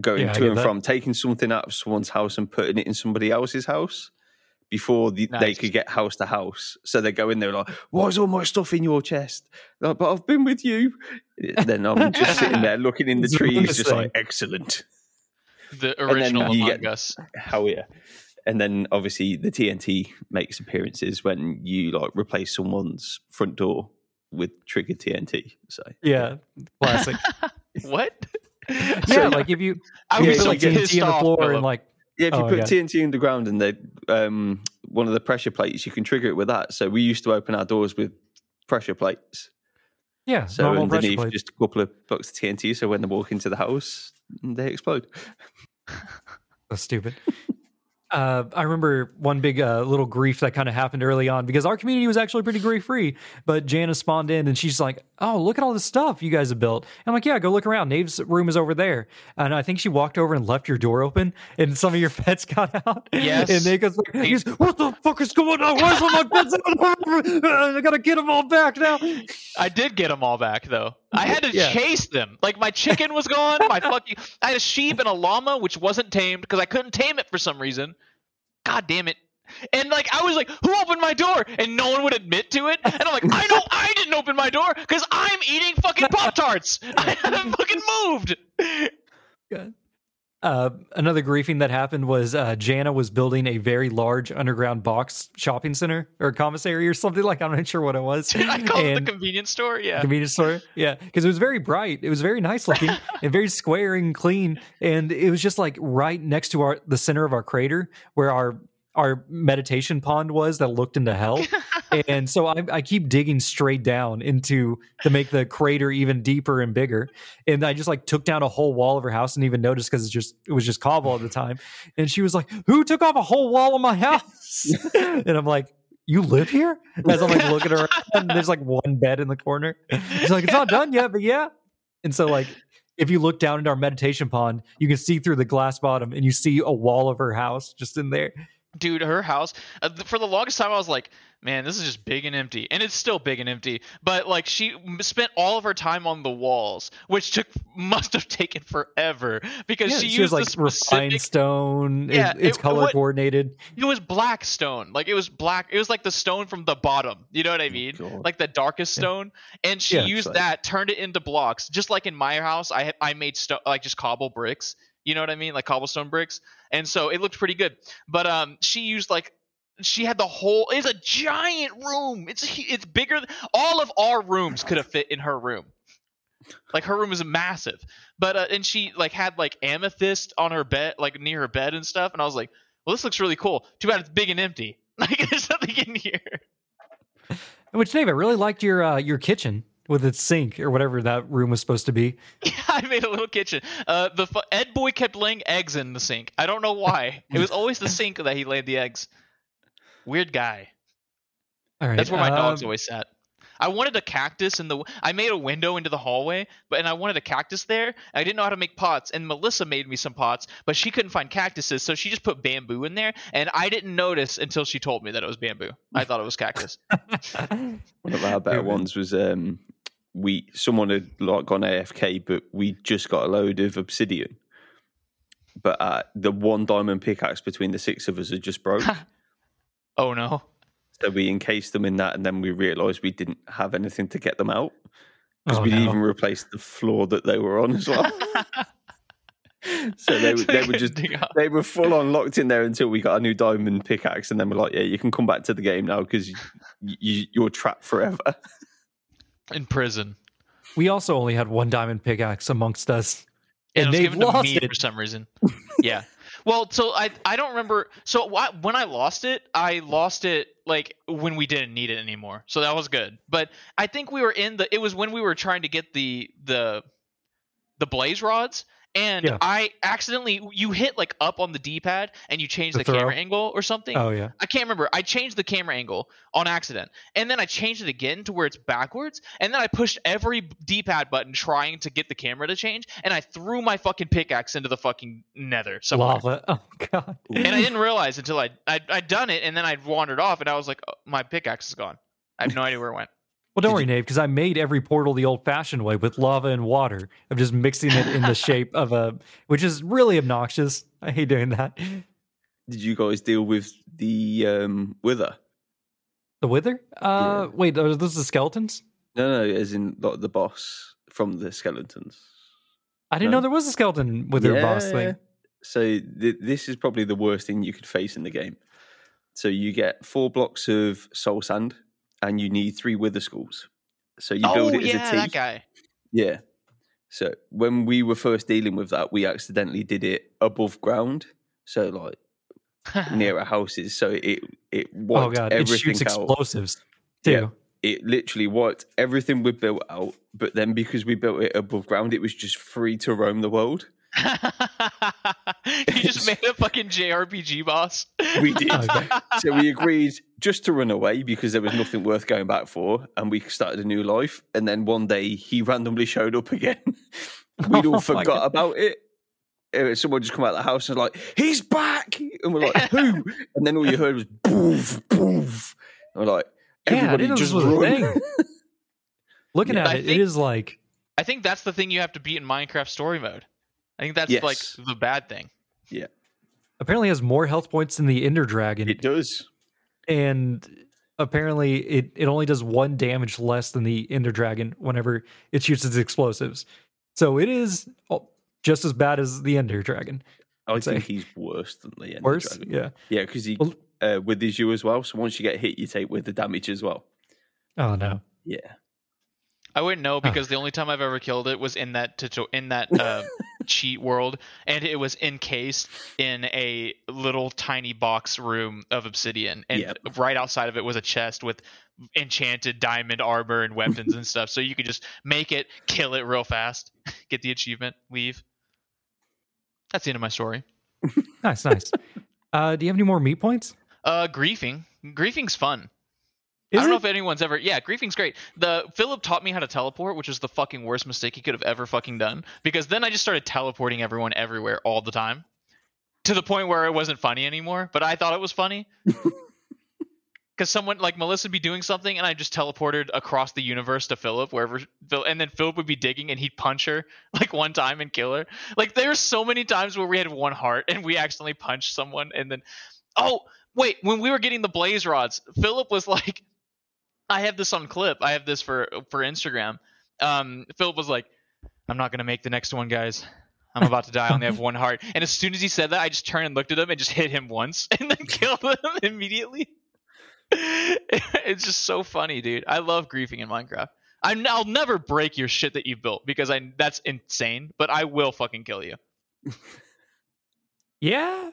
going Yeah, to and that. from, taking something out of someone's house and putting it in somebody else's house before the, they could get house to house. So they go in there like, "Why is all my stuff in your chest?" Like, but I've been with you. then I'm just sitting there looking in the trees, just like excellent. The original you Among get- Us. Hell yeah. And then obviously the TNT makes appearances when you like replace someone's front door with trigger TNT. So Yeah, classic. what? yeah, like if you, I you was put so like pissed TNT on the floor Philip. and like, yeah, if you Oh, put. TNT underground and they um one of the pressure plates, you can trigger it with that. So we used to open our doors with pressure plates. yeah, So underneath plate. just a couple of blocks of TNT. So when they walk into the house, they explode. That's stupid. Uh, I remember one big uh, little grief that kind of happened early on because our community was actually pretty grief free. But Jana spawned in and she's like, "Oh, look at all this stuff you guys have built." I'm like, "Yeah, go look around. Nave's room is over there." And I think she walked over and left your door open, and some of your pets got out. Yes. And Nate goes, like, goes, "What the fuck is going on? Where's all my pets? I gotta get them all back now." I did get them all back though. I had to Yeah. chase them. Like my chicken was gone. My fucking I had a sheep and a llama which wasn't tamed because I couldn't tame it for some reason. God damn it. And like I was like, who opened my door? And no one would admit to it. And I'm like, I know I didn't open my door because I'm eating fucking Pop Tarts. I haven't fucking moved. Uh, another griefing that happened was uh, Jana was building a very large underground box shopping center or commissary or something like. I'm not sure what it was. I call it And- the convenience store. Yeah. convenience store. Yeah, because it was very bright. It was very nice looking and very square and clean. And it was just like right next to our the center of our crater where our our meditation pond was that looked into hell. and so I, I keep digging straight down into to make the crater even deeper and bigger. And I just like took down a whole wall of her house and even noticed because it's just it was just cobble at the time. And she was like, "Who took off a whole wall of my house?" and I'm like. You live here? As I'm like looking around, and there's like one bed in the corner. She's like, it's not done yet, but yeah. And so, like, if you look down into our meditation pond, you can see through the glass bottom and you see a wall of her house just in there. Dude her house uh, for the longest time i was like man this is just big and empty and it's still big and empty but like she spent all of her time on the walls which took must have taken forever because Yeah, she, she was used like the specific refined stone. It- Yeah, it's it- color what- coordinated. it was black stone like it was black it was like the stone from the bottom you know what i mean God. like the darkest Yeah. stone and she Yeah, used so- that turned it into blocks just like in my house i i made sto- like just cobble bricks you know what i mean? Like cobblestone bricks. And so it looked pretty good. But um she used like she had the whole it's a giant room. It's it's bigger all of our rooms could have fit in her room. Like her room is massive. But uh, and she like had like amethyst on her bed like near her bed and stuff. And i was like well this looks really cool. Too bad it's big and empty. Like there's nothing in here. Which Dave, I really liked your uh, your kitchen with its sink or whatever that room was supposed to be. yeah i made a little kitchen uh the fu- ed boy kept laying eggs in the sink i don't know why it was always the sink that he laid the eggs weird guy All right, That's where my dogs um, always sat. I wanted a cactus in the. I made a window into the hallway, but and I wanted a cactus there. I didn't know how to make pots, and Melissa made me some pots, but she couldn't find cactuses, so she just put bamboo in there, and I didn't notice until she told me that it was bamboo. I thought it was cactus. One of our better ones was um, we someone had like gone AFK, but we just got a load of obsidian. But uh, the one diamond pickaxe between the six of us had just broke, oh no! so we encased them in that, and then we realised we didn't have anything to get them out because Oh, we no. even replaced the floor that they were on as well. so they were- they were just they were full on locked in there until we got a new diamond pickaxe, and then we're like, yeah, you can come back to the game now because you, you, you're trapped forever. In prison. we also only had one diamond pickaxe amongst us. And, And they've to lost me it. for some reason. yeah. Well, so I I don't remember. So wh- when I lost it, I lost it like when we didn't need it anymore. So that was good. But I think we were in the. It was when we were trying to get the the the blaze rods. And Yeah. I accidentally you hit like up on the D-pad and you change The the, camera angle or something. Oh yeah. I can't remember. I changed the camera angle on accident, and then I changed it again to where it's backwards, and then I pushed every D-pad button trying to get the camera to change, and I threw my fucking pickaxe into the fucking nether somewhere. Lava. Oh god. And I didn't realize until I I I'd done it, and then I wandered off, and I was like, oh, my pickaxe is gone. I have no idea where it went. Well, don't Did worry, Nave, because I made every portal the old-fashioned way with lava and water of just mixing it in the shape of a, which is really obnoxious. I hate doing that. Did you guys deal with the um, wither? The wither? Uh, wait, are those the skeletons? No, no, as in like the boss from the skeletons. I didn't No. know there was a skeleton wither boss thing. So th- this is probably the worst thing you could face in the game. So you get four blocks of soul sand, and you need three wither skulls. So you build oh it as yeah, a T. that guy. Yeah. So when we were first dealing with that, we accidentally did it above ground. So like near our houses. So it it Oh wiped god, it shoots out. explosives too. Yeah. It literally wiped everything we built out. But then because we built it above ground, it was just free to roam the world. you just made a fucking JRPG boss. We did. Oh, okay. so we agreed just to run away because there was nothing worth going back for, and we started a new life. And then one day he randomly showed up again. We'd Oh all forgot about it. Someone just come out of the house and was like, "He's back!" And we're like, "Who?" And then all you heard was "boof, boof." And we're like, "Everybody didn't just this was a run!" Looking Yeah. at I it, think- it is like I think that's the thing you have to beat in Minecraft story mode. I think that's Yes. like the bad thing. Yeah. Apparently has more health points than the Ender Dragon, It does. and apparently it it only does one damage less than the Ender Dragon whenever it shoots its explosives. So it is oh, just as bad as the Ender Dragon. I say. think he's worse than the end. Worse, yeah. yeah, because he Well- uh, withers you as well. So once you get hit, you take with the damage as well. Oh no. Yeah. I wouldn't know because the only time I've ever killed it was in that tuto- in that uh, cheat world, and it was encased in a little tiny box room of obsidian, and Yep. right outside of it was a chest with enchanted diamond armor and weapons and stuff. So you could just make it, kill it real fast, get the achievement, leave. That's the end of my story. Nice, nice. uh, do you have any more meat points? Uh, griefing. Griefing's fun. Is I don't know if anyone's ever. Yeah, griefing's great. The Philip taught me how to teleport, which was the fucking worst mistake he could have ever fucking done. Because then I just started teleporting everyone everywhere all the time, to the point where it wasn't funny anymore. But I thought it was funny. Because someone like Melissa would be doing something, and I just teleported across the universe to Philip, wherever, Phil, and then Philip would be digging, and he'd punch her like one time and kill her. Like there were so many times where we had one heart, and we accidentally punched someone, and then, oh wait, when we were getting the blaze rods, Philip was like, I have this on clip. I have this for for Instagram. Um, Philip was like, I'm not gonna make the next one, guys. I'm about to die. I only have one heart. And as soon as he said that, I just turned and looked at him and just hit him once and then killed him immediately. it's just so funny, dude. I love griefing in Minecraft. I'm, I'll never break your shit that you've built because I that's insane. But I will fucking kill you. Yeah.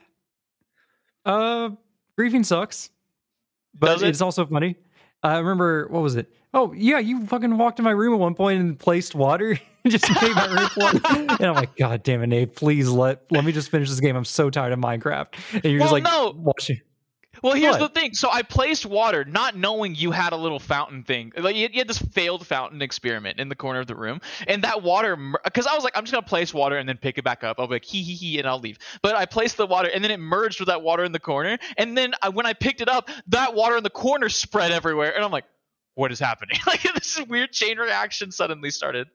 Uh, griefing sucks, but it? it's also funny. I remember what was it? Oh yeah, you fucking walked in my room at one point and placed water, and just made my room flood. And I'm like, God damn it, Nate! Please let let me just finish this game. I'm so tired of Minecraft. And you're Well, just like, no. watching. Well, here's What? the thing. So I placed water, not knowing you had a little fountain thing. Like you you had this failed fountain experiment in the corner of the room, and that water, because I was like, I'm just gonna place water and then pick it back up. I'll be like, hee hee hee, and I'll leave. But I placed the water, and then it merged with that water in the corner, and then I, when I picked it up, that water in the corner spread everywhere, and I'm like, what is happening? Like this weird chain reaction suddenly started,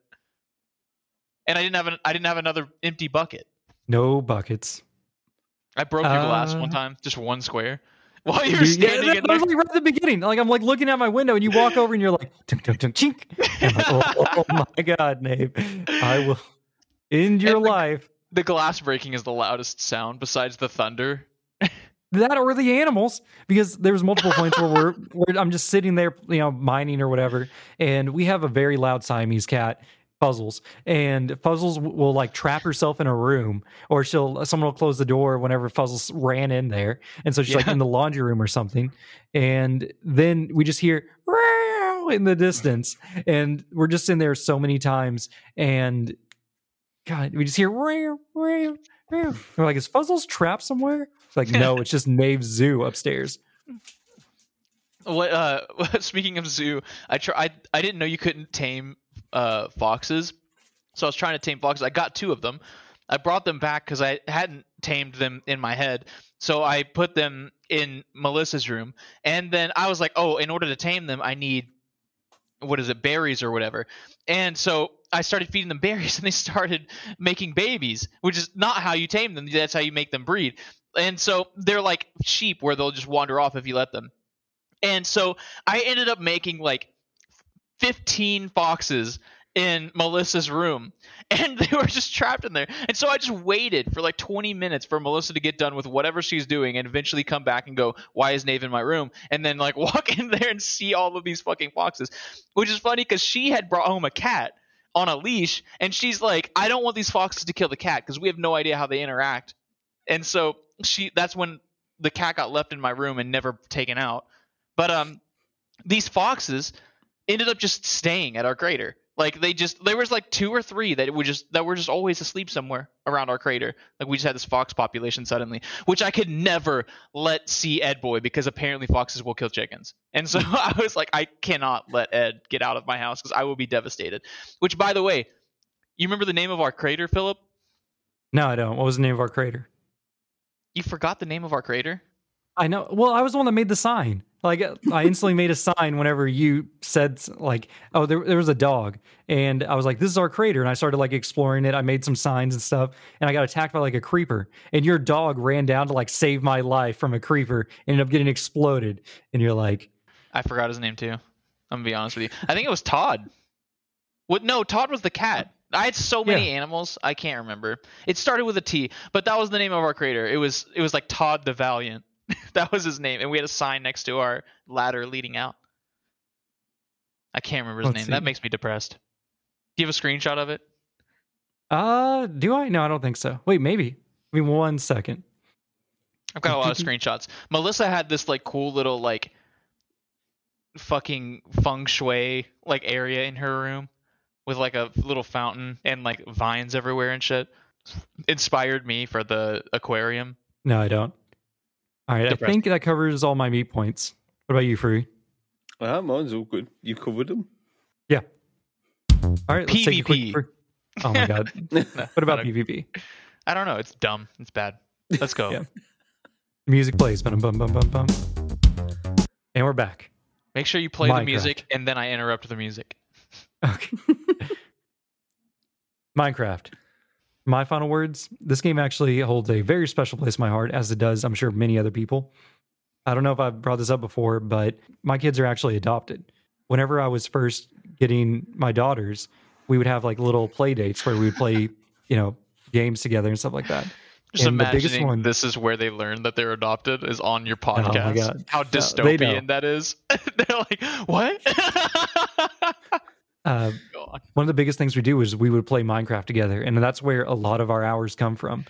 and I didn't have an, I didn't have another empty bucket. No buckets. I broke your glass Uh, one time, just one square, while you were Yeah, standing that- in that there. was like right at the beginning. Like I'm like looking out my window, and you walk over, and you're like, tunk, tunk, tunk, chink. Like, oh, oh, oh my god, Nate! I will end your And the- life. the glass breaking is the loudest sound besides the thunder. that or the animals because there was multiple points where we're where I'm just sitting there, you know, mining or whatever, and we have a very loud Siamese cat. Puzzles and Puzzles will like trap herself in a room, or she'll someone will close the door whenever Puzzles ran in there, and so she's like in the laundry room or something, and then we just hear in the distance, and we're just in there so many times, and God, we just hear. We're like, is Fuzzles trapped somewhere? It's like, no, it's just Nave's zoo upstairs. What? Uh, speaking of zoo, I try. I, I didn't know you couldn't tame uh foxes, so I was trying to tame foxes. I got two of them. I brought them back because I hadn't tamed them in my head. So I put them in Melissa's room, and then I was like, "Oh, in order to tame them, I need what is it, berries or whatever." And so I started feeding them berries, and they started making babies, which is not how you tame them. That's how you make them breed. And so they're like sheep, where they'll just wander off if you let them. And so I ended up making like 15 foxes in Melissa's room and they were just trapped in there. And so I just waited for like 20 minutes for Melissa to get done with whatever she's doing and eventually come back and go, "Why is Nave in my room?" and then like walk in there and see all of these fucking foxes. Which is funny cuz she had brought home a cat on a leash and she's like, "I don't want these foxes to kill the cat because we have no idea how they interact." And so she that's when the cat got left in my room and never taken out. But um, these foxes ended up just staying at our crater. Like they just there was like two or three that would just that were just always asleep somewhere around our crater. Like we just had this fox population suddenly, which I could never let see Ed boy because apparently foxes will kill chickens. And so I was like, I cannot let Ed get out of my house because I will be devastated. Which by the way, you remember the name of our crater, Philip? No, I don't. What was the name of our crater? You forgot the name of our crater? I know. Well, I was the one that made the sign. Like I instantly made a sign whenever you said like, "Oh, there, there was a dog," and I was like, "This is our crater." And I started like exploring it. I made some signs and stuff, and I got attacked by like a creeper. And your dog ran down to like save my life from a creeper. Ended up getting exploded. And you're like, I forgot his name too. I'm gonna be honest with you. I think it was Todd. What? No, Todd was the cat. I had so many animals, I can't remember. It started with a T, but that was the name of our crater. It was it was like Todd the Valiant. that was his name, and we had a sign next to our ladder leading out. I can't remember his Let's name. see. That makes me depressed. Do you have a screenshot of it? "Uh, do I? No, I don't think so. Wait, maybe. Give me one second. I've got a lot of screenshots. Melissa had this like cool little like fucking feng shui like area in her room with like a little fountain and like vines everywhere and shit. Inspired me for the aquarium. No, I don't. All right, I think that covers all my meat points. What about you, Free? Ah, mine's all good. You covered them. Yeah. All right, let's take a quick. PvP. break. Oh my god! No, What about not PvP? I don't know. It's dumb. It's bad. Let's go. Yeah. Music plays. Bum bum bum bum bum. And we're back. Make sure you play the music and then I interrupt the music. Okay. Minecraft. My final words. This game actually holds a very special place in my heart, as it does, I'm sure, many other people. I don't know if I've brought this up before, but my kids are actually adopted. Whenever I was first getting my daughters, we would have like little play dates where we would play, you know, games together and stuff like that. Just And the biggest imagining one- this is where they learn that they're adopted is on your Oh my podcast. God. How No, dystopian that is. they're like, what? Uh, Go on. One of the biggest things we do is we would play Minecraft together, and that's where a lot of our hours come from.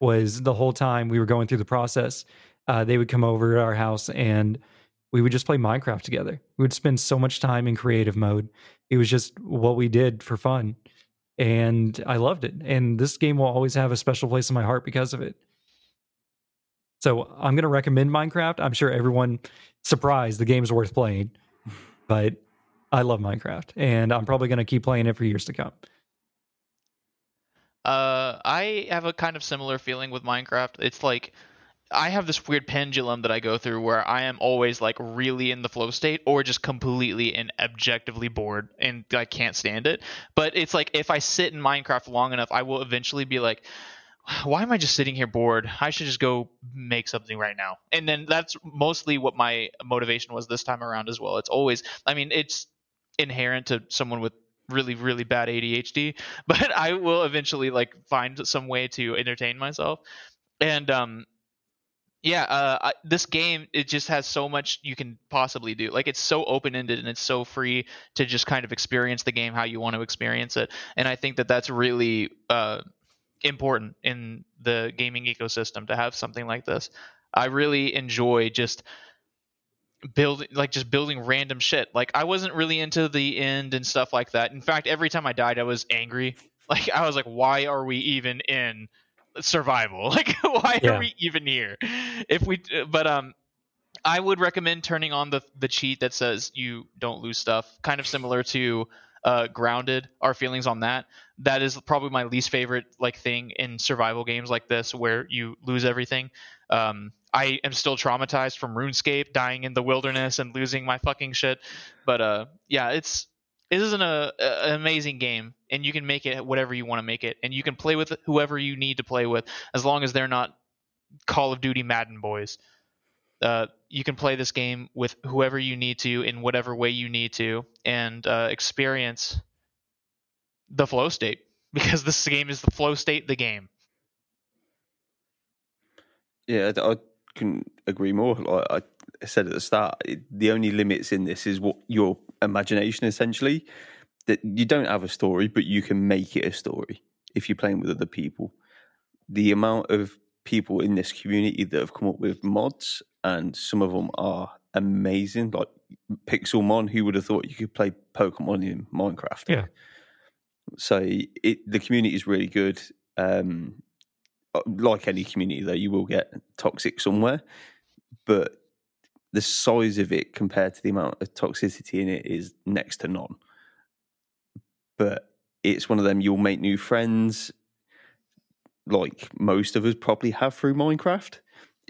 Was the whole time we were going through the process, uh, they would come over to our house and we would just play Minecraft together. We would spend so much time in creative mode. It was just what we did for fun, and I loved it. And this game will always have a special place in my heart because of it. So I'm going to recommend Minecraft. I'm sure everyone surprised the game's worth playing, but I love Minecraft, and I'm probably going to keep playing it for years to come. Uh, I have a kind of similar feeling with Minecraft. It's like I have this weird pendulum that I go through where I am always like really in the flow state or just completely and objectively bored and I can't stand it. But it's like if I sit in Minecraft long enough, I will eventually be like, why am I just sitting here bored? I should just go make something right now. And then that's mostly what my motivation was this time around as well. It's always, I mean, it's inherent to someone with really really bad ADHD, but I will eventually like find some way to entertain myself. And um yeah uh, I- this game it just has so much you can possibly do. Like it's so open-ended and it's so free to just kind of experience the game how you want to experience it. And i think that that's really uh, important in the gaming ecosystem to have something like this. I really enjoy just building like just building random shit. Like i wasn't really into the end and stuff like that. In fact every time i died i was angry. Like i was like why are we even in survival? Like why Yeah. are we even here? If we but um i would recommend turning on the the cheat that says you don't lose stuff kind of similar to uh grounded our feelings on that. That is probably my least favorite like thing in survival games like this where you lose everything. Um i am still traumatized from runescape dying in the wilderness and losing my fucking shit. But uh yeah it's it isn't a, a- an amazing game and you can make it whatever you want to make it and you can play with whoever you need to play with as long as they're not call of duty madden boys. Uh, you can play this game with whoever you need to in whatever way you need to and uh, experience the flow state because this game is the flow state the game. Yeah, I couldn't agree more. Like I said at the start, it, the only limits in this is what your imagination essentially. That you don't have a story, but you can make it a story if you're playing with other people. The amount of people in this community that have come up with mods, and some of them are amazing. Like Pixelmon, who would have thought you could play Pokemon in Minecraft? Yeah. So it, the community is really good. Um, like any community, though, you will get toxic somewhere, but the size of it compared to the amount of toxicity in it is next to none. But it's one of them you'll make new friends, like most of us probably have through Minecraft.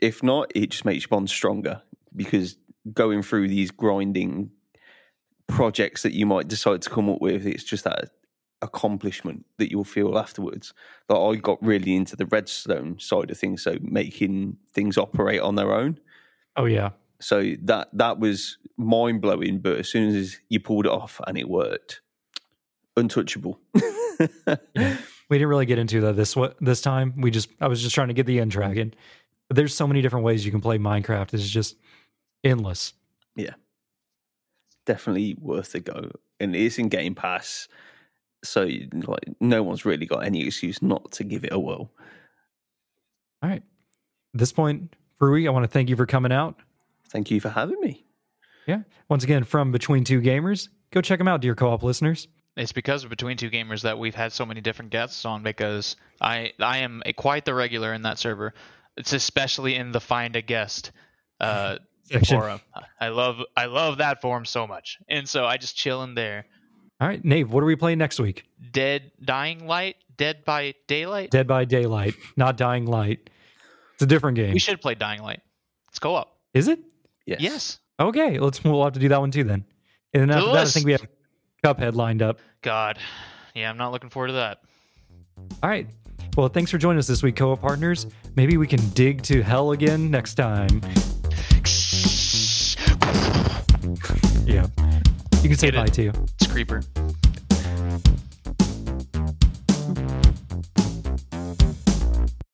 If not, it just makes your bond stronger because going through these grinding projects that you might decide to come up with, it's just that accomplishment that you'll feel afterwards. Like I got really into the redstone side of things, so making things operate on their own. Oh yeah. So that that was mind blowing. But as soon as you pulled it off and it worked, untouchable. We didn't really get into that this this time. We just I was just trying to get the end dragon. But there's so many different ways you can play Minecraft. It's just endless. Yeah. Definitely worth a go, and it's in Game Pass. So like, no one's really got any excuse not to give it a whirl. All right. At this point, Rui, I want to thank you for coming out. Thank you for having me. Yeah. Once again, from Between Two Gamers, go check them out, dear co-op listeners. it's because of between two gamers that we've had so many different guests on because i i am a, quite the regular in that server it's especially in the find a guest uh forum i love i love that forum so much and so i just chill in there All right, Nave, what are we playing next week? dead dying light dead by daylight Dead by Daylight, not Dying Light. It's a different game. we should play dying light let's go up Is it? Yes. yes Okay, let's we'll have to do that one too then. And then To after the that, I think we have Cuphead lined up. god yeah i'm not looking forward to that All right. Well, thanks for joining us this week, co-op partners. Maybe we can dig to hell again next time. Yeah. You can say Get it. bye too. Creeper.